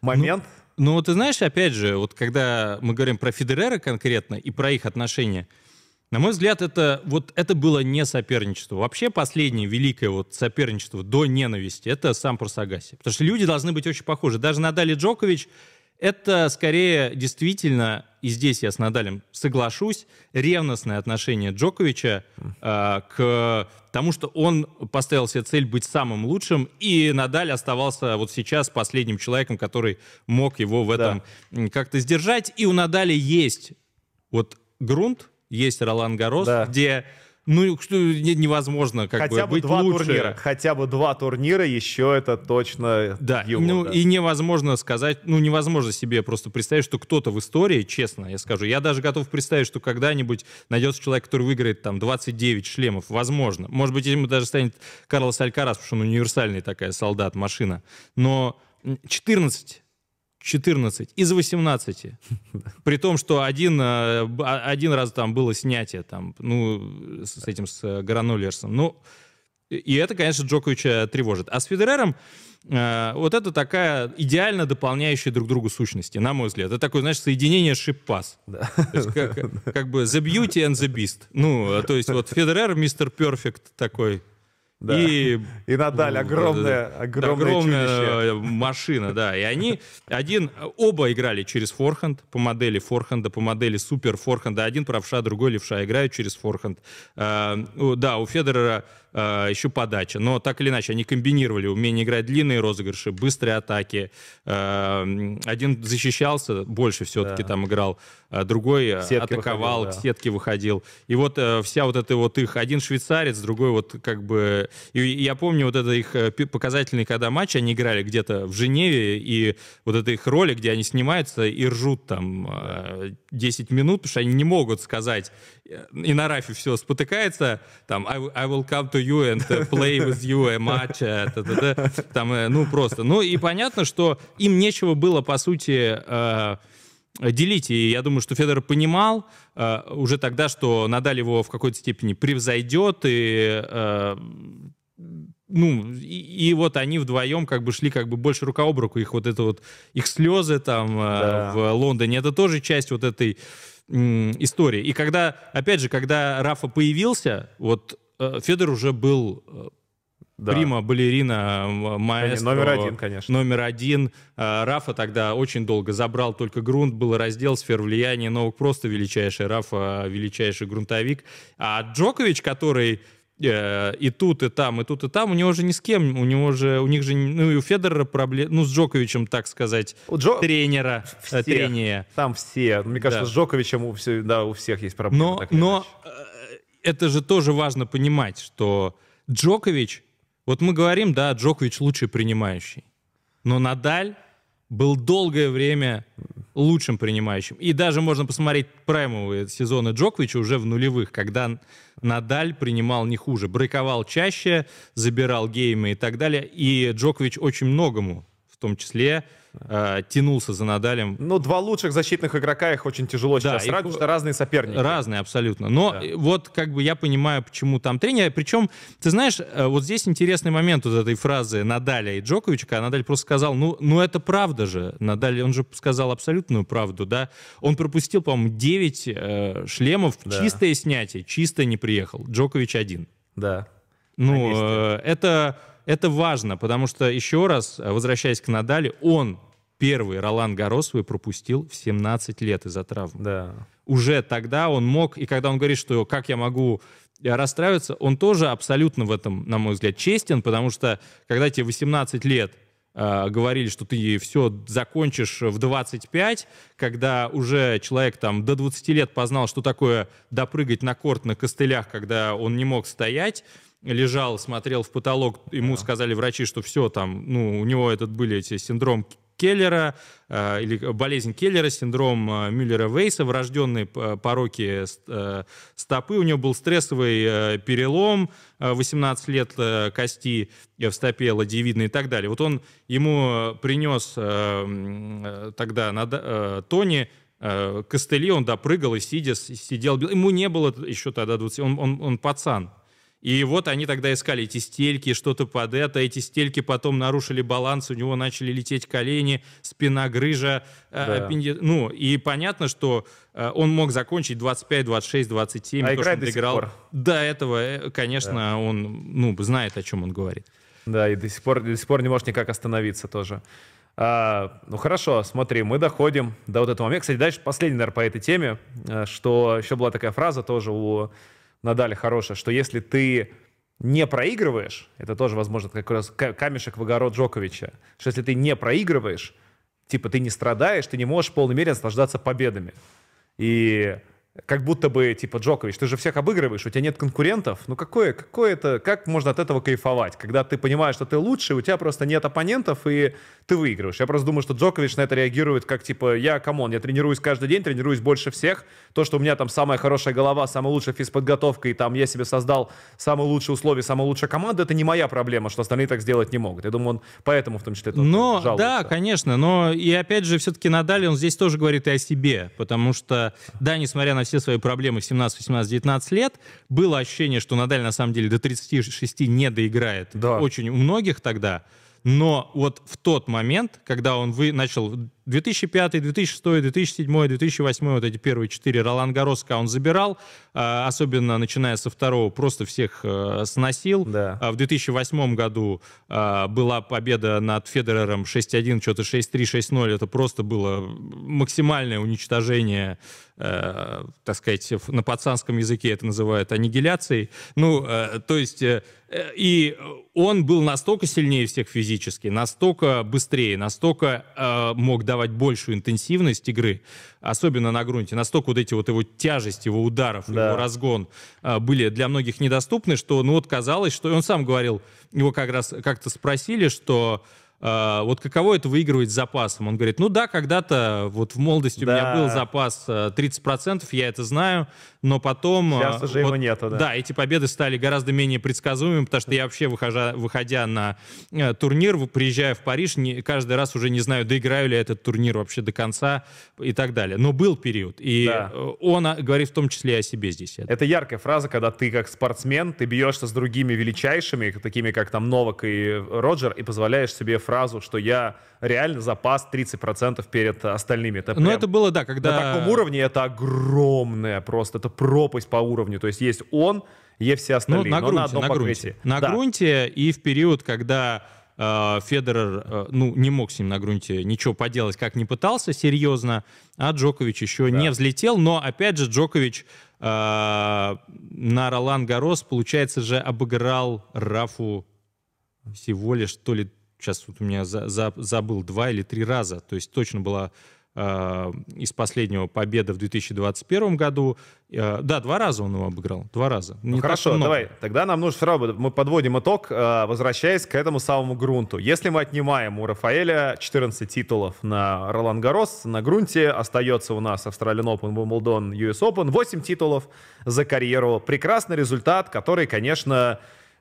момент.
Ну, ну, ты знаешь, опять же, вот когда мы говорим про Федерера конкретно и про их отношения, на мой взгляд, это, вот, это было не соперничество. Вообще последнее великое вот соперничество до ненависти — это сам Просагаси. Потому что люди должны быть очень похожи. Даже Надали Джокович — это скорее действительно, и здесь я с Надалем соглашусь, ревностное отношение Джоковича э, к тому, что он поставил себе цель быть самым лучшим, и Надаль оставался вот сейчас последним человеком, который мог его в этом да. как-то сдержать. И у Надаля есть вот грунт, есть Ролан Гарос, да. где ну, что невозможно как
хотя
бы, быть
два
лучше.
турнира. Хотя бы два турнира еще это точно
Да,
юмор,
ну
да.
и невозможно сказать, ну невозможно себе просто представить, что кто-то в истории, честно, я скажу, я даже готов представить, что когда-нибудь найдется человек, который выиграет там 29 шлемов, возможно. Может быть, ему даже станет Карлос Алькарас, потому что он универсальный такая солдат, машина. Но м, 14 14 из 18. При том, что один, э, а- один раз там было снятие там, ну, с этим, с э, Граноллерсом. Ну, и- это, конечно, Джоковича тревожит. А с Федерером э, вот это такая идеально дополняющая друг другу сущности, на мой взгляд. Это такое, знаешь, соединение шип-пас. Есть как, как бы the beauty and the beast. Ну, то есть вот Федерер, мистер перфект такой.
Да.
И
И Надаль,
ну, да,
огромное
огромная,
чудище.
э, машина, да. И они один, оба играли через форхенд по модели форхенда, по модели супер форхенда. Один правша, другой левша играют через форхенд. Э, Да, у Федерера э, еще подача, но так или иначе они комбинировали умение играть длинные розыгрыши, быстрые атаки. Э, Один защищался, больше все-таки
Да.
там играл, а другой
В сетки
атаковал,
выходил, да.
к сетке выходил. И вот э, вся вот эта вот их, один швейцарец, другой вот как бы... И, и я помню вот это их э, показательный, когда матч, они играли где-то в Женеве, и вот это их ролик, где они снимаются и ржут там э, 10 минут, потому что они не могут сказать, э, и на Рафе все спотыкается, там, I, I will come to you and uh, play with you a match, э, там, э, ну, просто. Ну, и понятно, что им нечего было, по сути, э, делить. И я думаю, что Федор понимал э, уже тогда, что Надаль его в какой-то степени превзойдет, и э, ну, и, и вот они вдвоем как бы шли как бы больше рука об руку, их вот это вот, их слезы там э,
Да.
в Лондоне, это тоже часть вот этой истории. И когда, опять же, когда Рафа появился, вот э, Федор уже был э,
Да.
прима, балерина, маэстро.
номер один, конечно.
Номер один. А, Рафа тогда очень долго забрал только грунт, был раздел сфер влияния, Новак просто величайший, Рафа величайший грунтовик. А Джокович, который э, и тут, и там, и тут, и там, у него же ни с кем, у него же, у них же, ну и у Федора проблемы, ну с Джоковичем, так сказать,
У Джо-
тренера, э,
Всех.
трения.
Там все. Мне кажется,
Да.
с Джоковичем у, все, да, у всех есть проблемы.
Но, но
иначе.
Это же тоже важно понимать, что Джокович, вот мы говорим, да, Джокович лучший принимающий, но Надаль был долгое время лучшим принимающим. И даже можно посмотреть праймовые сезоны Джоковича уже в нулевых, когда Надаль принимал не хуже, брейковал чаще, забирал геймы и так далее. И Джокович очень многому, том числе, э, тянулся за Надалем
Ну, два лучших защитных игрока, их очень тяжело
Да,
сейчас
их-
потому что разные соперники.
Разные абсолютно. Но
Да.
вот как бы я понимаю, почему там тренер. Причем, ты знаешь, э, вот здесь интересный момент вот этой фразы Надаля и Джоковича, когда Надаль просто сказал, ну, ну это правда же. Надаль, он же сказал абсолютную правду, да. Он пропустил, по-моему, 9 э, шлемов,
Да.
чистое снятие, чисто не приехал. Джокович один.
Да.
Ну, э, это, это важно, потому что, еще раз, э, возвращаясь к Надале, он первый Ролан Гарос свой пропустил в 17 лет из-за травмы
Да.
уже тогда он мог, и когда он говорит, что как я могу э, расстраиваться, он тоже абсолютно в этом, на мой взгляд, честен, потому что когда тебе 18 лет э, говорили, что ты все закончишь в 25, когда уже человек там до 20 лет познал, что такое допрыгать на корт на костылях, когда он не мог стоять, лежал, смотрел в потолок, ему сказали врачи, что все там, ну, у него этот были эти синдром Келлера, э, или болезнь Келлера, синдром э, Мюллера-Вейса, врожденные пороки ст- э, стопы. У него был стрессовый э, перелом, э, 18 лет э, кости э, в стопе ладьевидной и так далее. Вот он ему принес э, э, тогда на, э, Тони э, костыли, он допрыгал и сидя, сидел. Ему не было еще тогда 20, он, он, он пацан. И вот они тогда искали эти стельки, что-то под это. Эти стельки потом нарушили баланс, у него начали лететь колени, спина, грыжа. э,
Да.
аппенди- Ну, и понятно, что э, он мог закончить 25, 26, 27.
А
то,
играет
что он
до сих
доиграл.
пор.
До этого, э, конечно, он ну, знает, о чем он говорит.
Да, и до сих пор, до сих пор не может никак остановиться тоже. А, ну хорошо, смотри, мы доходим до вот этого момента. Кстати, дальше последний, наверное, по этой теме, что еще была такая фраза тоже у Надаля хорошая, что если ты не проигрываешь, это тоже, возможно, как раз ка- камешек в огород Джоковича, что если ты не проигрываешь, типа ты не страдаешь, ты не можешь в полной мере наслаждаться победами. И как будто бы, типа, Джокович, ты же всех обыгрываешь, у тебя нет конкурентов. Ну какое, какое это, как можно от этого кайфовать? Когда ты понимаешь, что ты лучший, у тебя просто нет оппонентов, и ты выигрываешь. Я просто думаю, что Джокович на это реагирует как, типа, я, come on, я тренируюсь каждый день, тренируюсь больше всех. То, что у меня там самая хорошая голова, самая лучшая физподготовка, и там я себе создал самые лучшие условия, самая лучшая команда, это не моя проблема, что остальные так сделать не могут. Я думаю, он поэтому в том числе
Но, жалуется. да, конечно, но и опять же, все-таки Надаль, он здесь тоже говорит и о себе, потому что, да, несмотря на все свои проблемы в 17, 18, 19 лет, было ощущение, что Надаль на самом деле до 36 не доиграет. Да. Очень у многих тогда. Но вот в тот момент, когда он вы, начал 2005, 2006, 2007, 2008, вот эти первые четыре Ролан Гароска он забирал, а, особенно начиная со второго, просто всех э, сносил. Да. А в 2008 году а, была победа над Федерером 6-1, что-то 6-3, 6-0. Это просто было максимальное уничтожение, э, так сказать, на пацанском языке это называют аннигиляцией. Ну, э, то есть... И он был настолько сильнее всех физически, настолько быстрее, настолько э, мог давать большую интенсивность игры, особенно на грунте. Настолько вот эти вот его тяжесть, его ударов, да. его разгон э, были для многих недоступны, что ну вот казалось, что и он сам говорил, его как раз как-то спросили, что Uh, вот каково это выигрывать с запасом? Он говорит, ну да, когда-то вот в молодости да. у меня был запас 30%, я это знаю, но потом...
Сейчас уже вот, его нету, да.
Да, эти победы стали гораздо менее предсказуемыми, потому что я вообще, выхожа, выходя на э, турнир, приезжая в Париж, не, каждый раз уже не знаю, доиграю ли этот турнир вообще до конца и так далее. Но был период, и да. он говорит в том числе о себе здесь.
Это яркая фраза, когда ты как спортсмен, ты бьешься с другими величайшими, такими как там Новак и Роджер, и позволяешь себе фразу, что я реально запас 30% перед остальными.
Это Но это было, да, когда...
На таком уровне это огромное просто, это пропасть по уровню. То есть есть он, есть все остальные, ну, на грунте, на одном
на
покрытии.
Грунте. На да. грунте и в период, когда э, Федерер, э, ну, не мог с ним на грунте ничего поделать, как не пытался серьезно, а Джокович еще да. не взлетел, но, опять же, Джокович э, на Ролан Гарос, получается же, обыграл Рафу всего лишь то ли сейчас вот у меня за, за, забыл два или три раза, то есть точно была э, из последнего победа в 2021 году. Э, да, два раза он его обыграл, два раза.
Ну, Не хорошо, давай, тогда нам нужно все равно, мы подводим итог, э, возвращаясь к этому самому грунту. Если мы отнимаем у Рафаэля 14 титулов на Ролан Гарос, на грунте остается у нас Australian Open, Wimbledon, US Open, 8 титулов за карьеру. Прекрасный результат, который, конечно,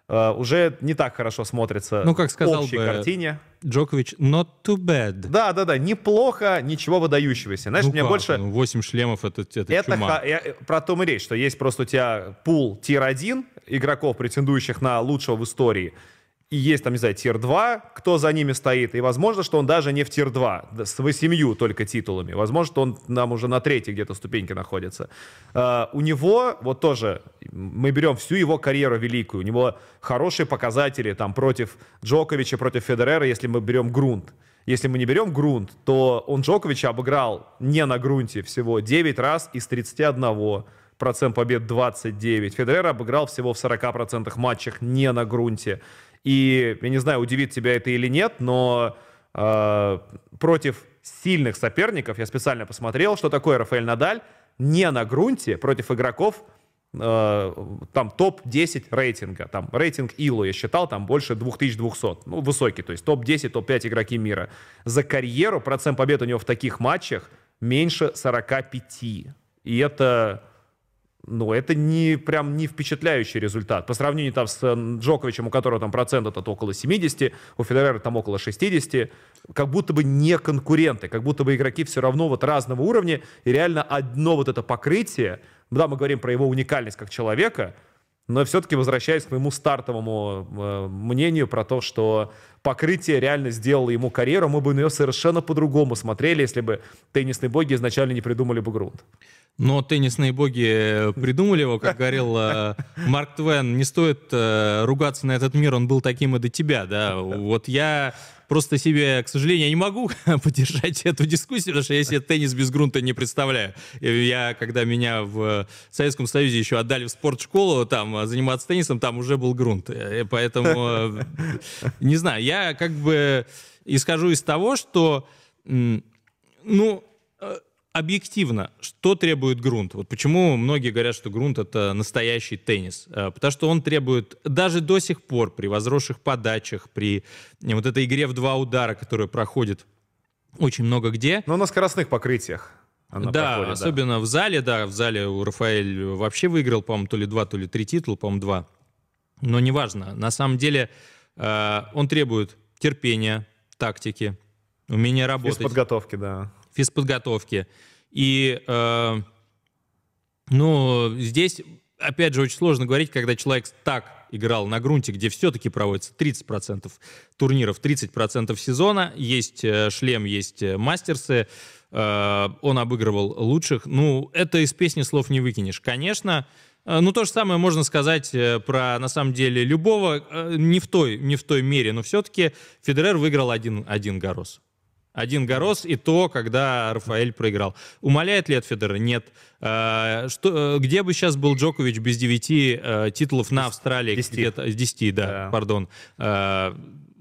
уже не так хорошо смотрится
ну, как сказал
в общей
бы
картине.
Джокович, not too bad.
Да, да, да, неплохо, ничего выдающегося. Знаешь,
ну
мне как? больше...
Ну, 8 шлемов это, это,
это
чума.
Ха... Я... Про то и речь, что есть просто у тебя пул tier-1 игроков, претендующих на лучшего в истории, и есть там, не знаю, tier-2, кто за ними стоит, и возможно, что он даже не в tier-2, с восемью только титулами. Возможно, что он нам уже на третьей где-то ступеньке находится. Uh, у него, вот тоже, мы берем всю его карьеру великую, у него хорошие показатели там против Джоковича, против Федерера, если мы берем грунт. Если мы не берем грунт, то он Джоковича обыграл не на грунте всего 9 раз из 31 процент побед 29. Федерер обыграл всего в 40% матчах не на грунте. И, я не знаю, удивит тебя это или нет, но э, против сильных соперников, я специально посмотрел, что такое Рафаэль Надаль, не на грунте против игроков, э, там топ-10 рейтинга, там рейтинг Илу я считал, там больше 2200, ну высокий, то есть топ-10, топ-5 игроки мира. За карьеру процент побед у него в таких матчах меньше 45. И это ну, это не прям не впечатляющий результат. По сравнению там с Джоковичем, у которого там процент этот около 70, у Федерера там около 60, как будто бы не конкуренты, как будто бы игроки все равно вот разного уровня, и реально одно вот это покрытие, да, мы говорим про его уникальность как человека, но все-таки возвращаясь к моему стартовому э, мнению про то, что покрытие реально сделало ему карьеру, мы бы на нее совершенно по-другому смотрели, если бы теннисные боги изначально не придумали бы грунт.
Но теннисные боги придумали его, как говорил э, Марк Твен, не стоит э, ругаться на этот мир, он был таким и до тебя, да. Вот я просто себе, к сожалению, не могу поддержать эту дискуссию, потому что я себе теннис без грунта не представляю. Я, когда меня в Советском Союзе еще отдали в спортшколу, там, заниматься теннисом, там уже был грунт. Э, поэтому, не знаю, я как бы исхожу из того, что, ну, объективно, что требует грунт? Вот почему многие говорят, что грунт это настоящий теннис? Э, потому что он требует даже до сих пор при возросших подачах, при э, вот этой игре в два удара, которая проходит очень много где.
Но на скоростных покрытиях.
Она да, проходит, особенно да. в зале, да, в зале у Рафаэль вообще выиграл, по-моему, то ли два, то ли три титула, по-моему, два. Но неважно. На самом деле э, он требует терпения, тактики, умения работать.
Физподготовки, да.
Физподготовки. И, э, ну, здесь, опять же, очень сложно говорить, когда человек так играл на грунте, где все-таки проводится 30% турниров, 30% сезона, есть э, шлем, есть э, мастерсы, э, он обыгрывал лучших. Ну, это из песни слов не выкинешь. Конечно, ну, то же самое можно сказать про, на самом деле, любого, не в той, не в той мере, но все-таки Федерер выиграл один, один Гарос. Один Горос и то, когда Рафаэль проиграл. Умоляет ли от Федера? Нет. А, что, э, где бы сейчас был Джокович без 9 э, титулов на Австралии?
10.
Где-то, 10, да, да. пардон.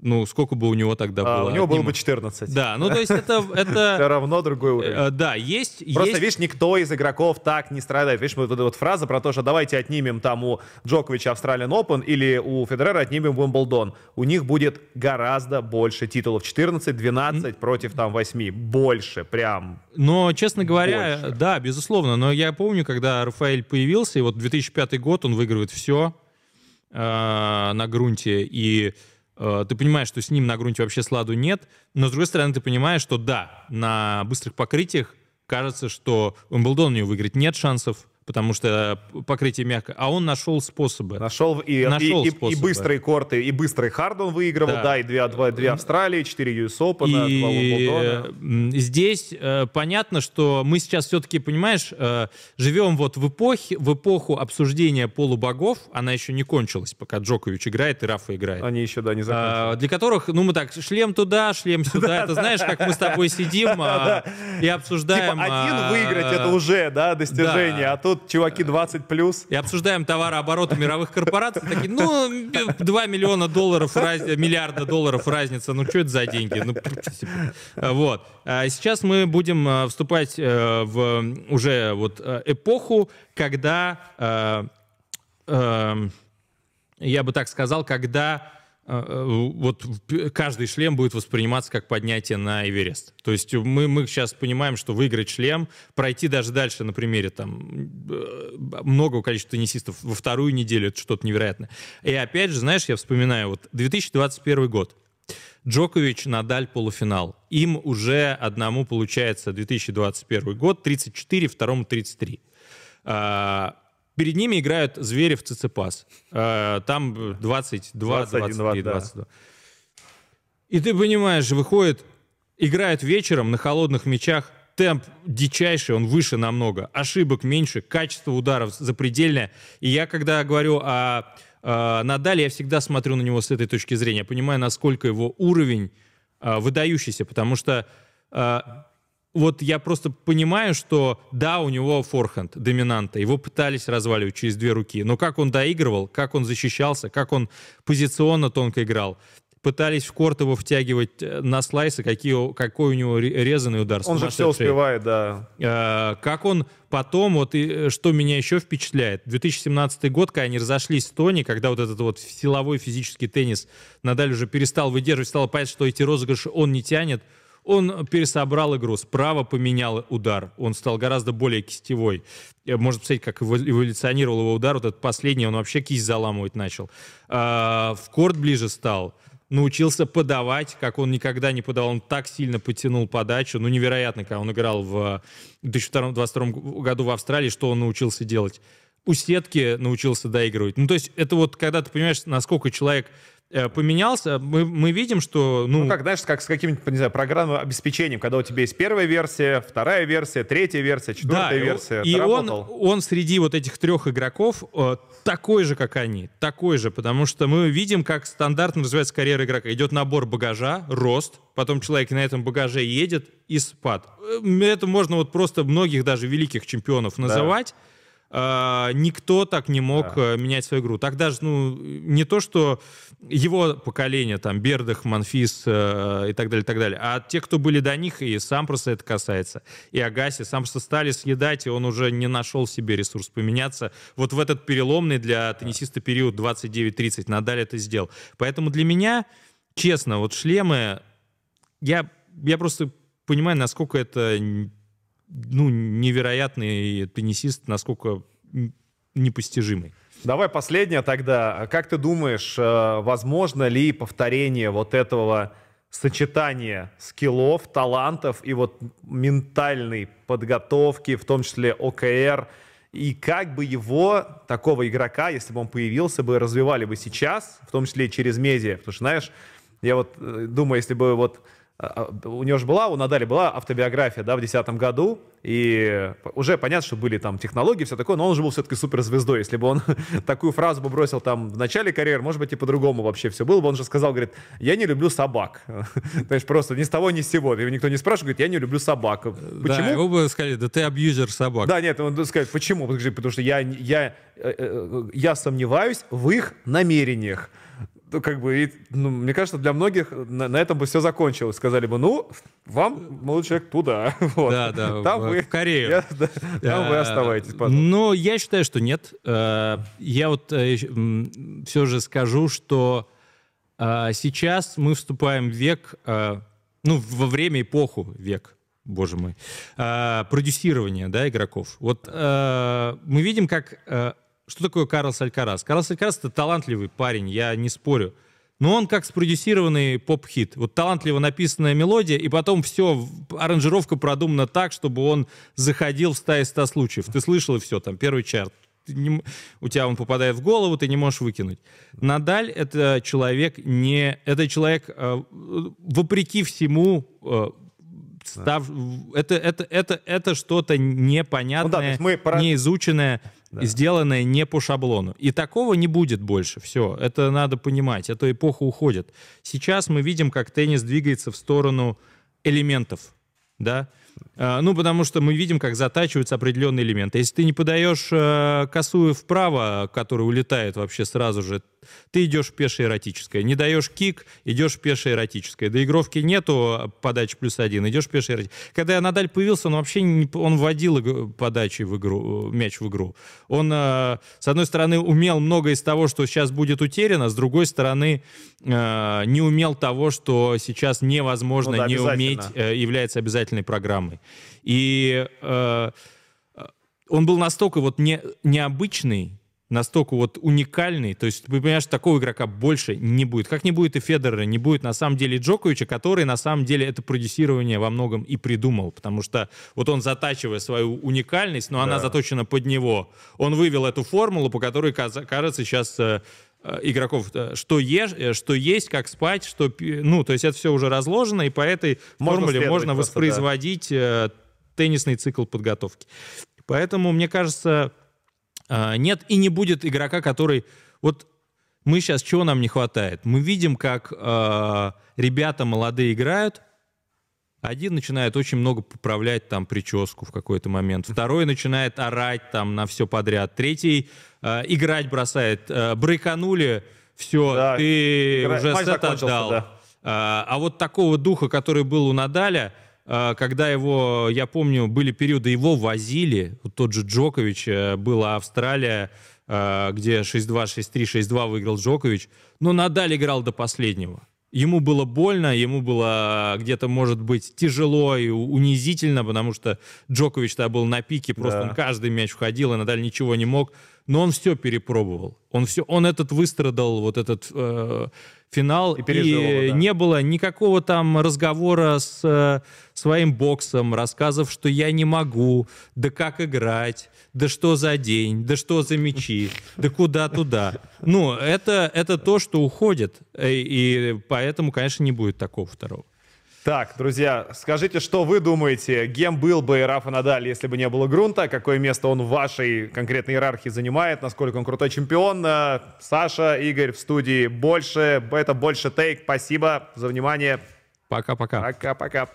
Ну, сколько бы у него тогда а, было?
У него было бы 14.
Да, ну, то есть это... это
Все равно другой уровень. Э,
да, есть...
Просто,
есть...
видишь, никто из игроков так не страдает. Видишь, вот эта вот фраза про то, что давайте отнимем там у Джоковича Австралиан Open или у Федерера отнимем Уимблдон. У них будет гораздо больше титулов. 14, 12 mm. против там 8. Больше, прям.
Но, честно говоря, больше. да, безусловно. Но я помню, когда Рафаэль появился, и вот 2005 год он выигрывает все э, на грунте, и ты понимаешь, что с ним на грунте вообще сладу нет, но с другой стороны ты понимаешь, что да, на быстрых покрытиях кажется, что Уимблдон у него выиграть нет шансов, потому что покрытие мягкое, а он нашел способы.
Нашел и, нашел и, способы. и, быстрые корты, и быстрый хард он выигрывал, да, да и две, две, две Австралии, четыре US Open, и два
Уимблдона. Здесь э, понятно, что мы сейчас все-таки, понимаешь, э, живем вот в, эпохе, в эпоху обсуждения полубогов, она еще не кончилась, пока Джокович играет и Рафа играет.
Они еще, да, не закончились.
А, для которых, ну мы так, шлем туда, шлем сюда, это знаешь, как мы с тобой сидим а, и обсуждаем... Типа
один выиграть, это уже, да, достижение, а тут чуваки 20 плюс.
И обсуждаем товарооборот мировых корпораций. Такие, ну, 2 миллиона долларов, раз... миллиарда долларов разница. Ну, что это за деньги? Ну, типа. вот. А сейчас мы будем а, вступать э, в уже вот э, эпоху, когда, э, я бы так сказал, когда э, вот каждый шлем будет восприниматься как поднятие на Эверест. То есть мы, мы сейчас понимаем, что выиграть шлем, пройти даже дальше на примере там э, много количества теннисистов во вторую неделю, это что-то невероятное. И опять же, знаешь, я вспоминаю, вот 2021 год. Джокович, Надаль, полуфинал. Им уже одному получается 2021 год, 34, второму 33. Перед ними играют Зверев, Цицепас. Э, там 22, 21, 23, 22. И ты понимаешь, выходит, играет вечером на холодных мячах, темп дичайший, он выше намного, ошибок меньше, качество ударов запредельное. И я, когда говорю о, о Надале, я всегда смотрю на него с этой точки зрения, понимаю, насколько его уровень э, выдающийся, потому что э, вот я просто понимаю, что да, у него форхенд доминанта, его пытались разваливать через две руки, но как он доигрывал, как он защищался, как он позиционно тонко играл, пытались в корт его втягивать э, на слайсы, какие, какой у него резанный удар.
Он же все успевает, да.
А, как он потом, вот и, э, что меня еще впечатляет, 2017 год, когда они разошлись с Тони, когда вот этот вот силовой физический теннис Надаль уже перестал выдерживать, стало понятно, что эти розыгрыши он не тянет, он пересобрал игру, справа поменял удар, он стал гораздо более кистевой. Э, можно посмотреть, как эволюционировал его удар, вот этот последний, он вообще кисть заламывать начал. А, в корт ближе стал, научился подавать, как он никогда не подавал, он так сильно потянул подачу, ну невероятно, когда он играл в 2022 году в Австралии, что он научился делать у сетки научился доигрывать. Ну, то есть это вот, когда ты понимаешь, насколько человек поменялся, мы, мы видим, что...
Ну... ну, как, знаешь, как с каким-нибудь, не знаю, программным обеспечением, когда у тебя есть первая версия, вторая версия, третья версия, четвертая да, версия.
И он, он среди вот этих трех игроков э, такой же, как они, такой же, потому что мы видим, как стандартно развивается карьера игрока. Идет набор багажа, рост, потом человек на этом багаже едет и спад. Э, это можно вот просто многих даже великих чемпионов называть. Да э, никто так не мог
Да.
э, менять свою игру. Так даже, ну, не то, что его поколение, там, Бердах, Манфис э, и так далее, и так далее, а те, кто были до них, и сам просто это касается, и Агаси, сам просто стали съедать, и он уже не нашел себе ресурс поменяться. Вот в этот переломный для теннисиста период 29-30 Надаль это сделал. Поэтому для меня, честно, вот шлемы, я, я просто понимаю, насколько это ну, невероятный теннисист, насколько непостижимый.
Давай последнее тогда. Как ты думаешь, э, возможно ли повторение вот этого сочетания скиллов, талантов и вот ментальной подготовки, в том числе ОКР, и как бы его, такого игрока, если бы он появился бы, развивали бы сейчас, в том числе и через медиа, потому что, знаешь, я вот э, думаю, если бы вот у него же была, у Надали была автобиография, да, в 2010 году, и уже понятно, что были там технологии, все такое, но он же был все-таки суперзвездой. Если бы он такую фразу бы бросил там в начале карьеры, может быть, и по-другому вообще все было бы. Он же сказал, говорит, я не люблю собак. То есть просто ни с того, ни с сего. Его никто не спрашивает, говорит, я не люблю собак.
Да,
Почему?
его бы сказали, да ты абьюзер собак.
Да, нет, он сказать, почему? Потому что я, я, э, э, я сомневаюсь в их намерениях. Ну, как бы, и, ну, мне кажется, для многих на, на этом бы все закончилось. Сказали бы, ну, вам, молодой человек, туда. Вот.
Да, да,
Там
в-
вы,
в Корею.
Я- да, там вы
Э,
оставайтесь. пожалуйста.
Но я считаю, что нет. Э, Я вот все же скажу, что э, сейчас мы вступаем в век, э, ну, во время, эпоху век, боже мой, э, продюсирования, да, игроков. Вот э, мы видим, как... Что такое Карлос Алькарас? Карлос Алькарас — это талантливый парень, я не спорю. Но он как спродюсированный поп-хит. Вот талантливо написанная мелодия, и потом все, аранжировка продумана так, чтобы он заходил в 100 из 100 случаев. Ты слышал, и все, там, первый чарт. Не у тебя он попадает в голову, ты не можешь выкинуть. Надаль — это человек не... Это человек, э, вопреки всему, э, став... Это, это, это, это что-то непонятное,
Ну да, мы пора-
неизученное, сделанное не по шаблону. И такого не будет больше. Все, это надо понимать. Эта эпоха уходит. Сейчас мы видим, как теннис двигается в сторону элементов. Да? А, Ну, потому что мы видим, как затачиваются определенные элементы. Если ты не подаешь э, косую вправо, которая улетает вообще сразу же, ты идешь пешее эротическое. Не даешь кик, идешь пешее эротическое. Доигровки нету, подачи плюс один, идешь пешее эротическое. Когда Надаль появился, он вообще не, он вводил подачи в игру, э, мяч в игру. Он, э, с одной стороны, умел много из того, что сейчас будет утеряно, с другой стороны, э, не умел того, что сейчас невозможно
Ну да,
не уметь, является обязательной программой. И он был настолько вот не, необычный, настолько вот уникальный, то есть ты понимаешь, такого игрока больше не будет. Как не будет и Федерера, не будет на самом деле и Джоковича, который на самом деле это продюсирование во многом и придумал, потому что вот он затачивая свою уникальность, но она
Да.
заточена под него, он вывел эту формулу, по которой, кажется, сейчас э, э, игроков, э, что, ешь, что есть, как спать, что, ну, то есть это все уже разложено, и по этой
Можно
формуле можно
просто, да.
воспроизводить э, теннисный цикл подготовки. Поэтому, мне кажется, нет и не будет игрока, который... Вот мы сейчас, чего нам не хватает? Мы видим, как а, ребята молодые играют, один начинает очень много поправлять там прическу в какой-то момент, второй начинает орать там на все подряд, третий а, играть бросает, а, брейканули, все,
Да,
ты
игра-
уже сет отдал.
да.
А, а вот такого духа, который был у Надаля, а, когда его, я помню, были периоды, его возили, вот тот же Джокович, э, была Австралия, а, где 6-2, 6-3, 6-2 выиграл Джокович, но Надаль играл до последнего. Ему было больно, ему было где-то, может быть, тяжело и унизительно, потому что Джокович тогда был на пике, просто
Да.
он каждый мяч входил, и Надаль ничего не мог. Но он все перепробовал. Он все, он этот выстрадал, вот этот э, финал.
И пережил его, да.
не было никакого там разговора с э, своим боксом, рассказов, что я не могу, да как играть, да что за день, да что за мячи, да куда туда. Ну, это, это то, что уходит. Э, И поэтому, конечно, не будет такого второго.
Так, друзья, скажите, что вы думаете, кем был бы Рафа Надаль, если бы не было Грунта? Какое место он в вашей конкретной иерархии занимает? Насколько он крутой чемпион? Э, Саша, Игорь в студии. Больше, это больше тейк. Спасибо за внимание.
Пока-пока.
Пока-пока.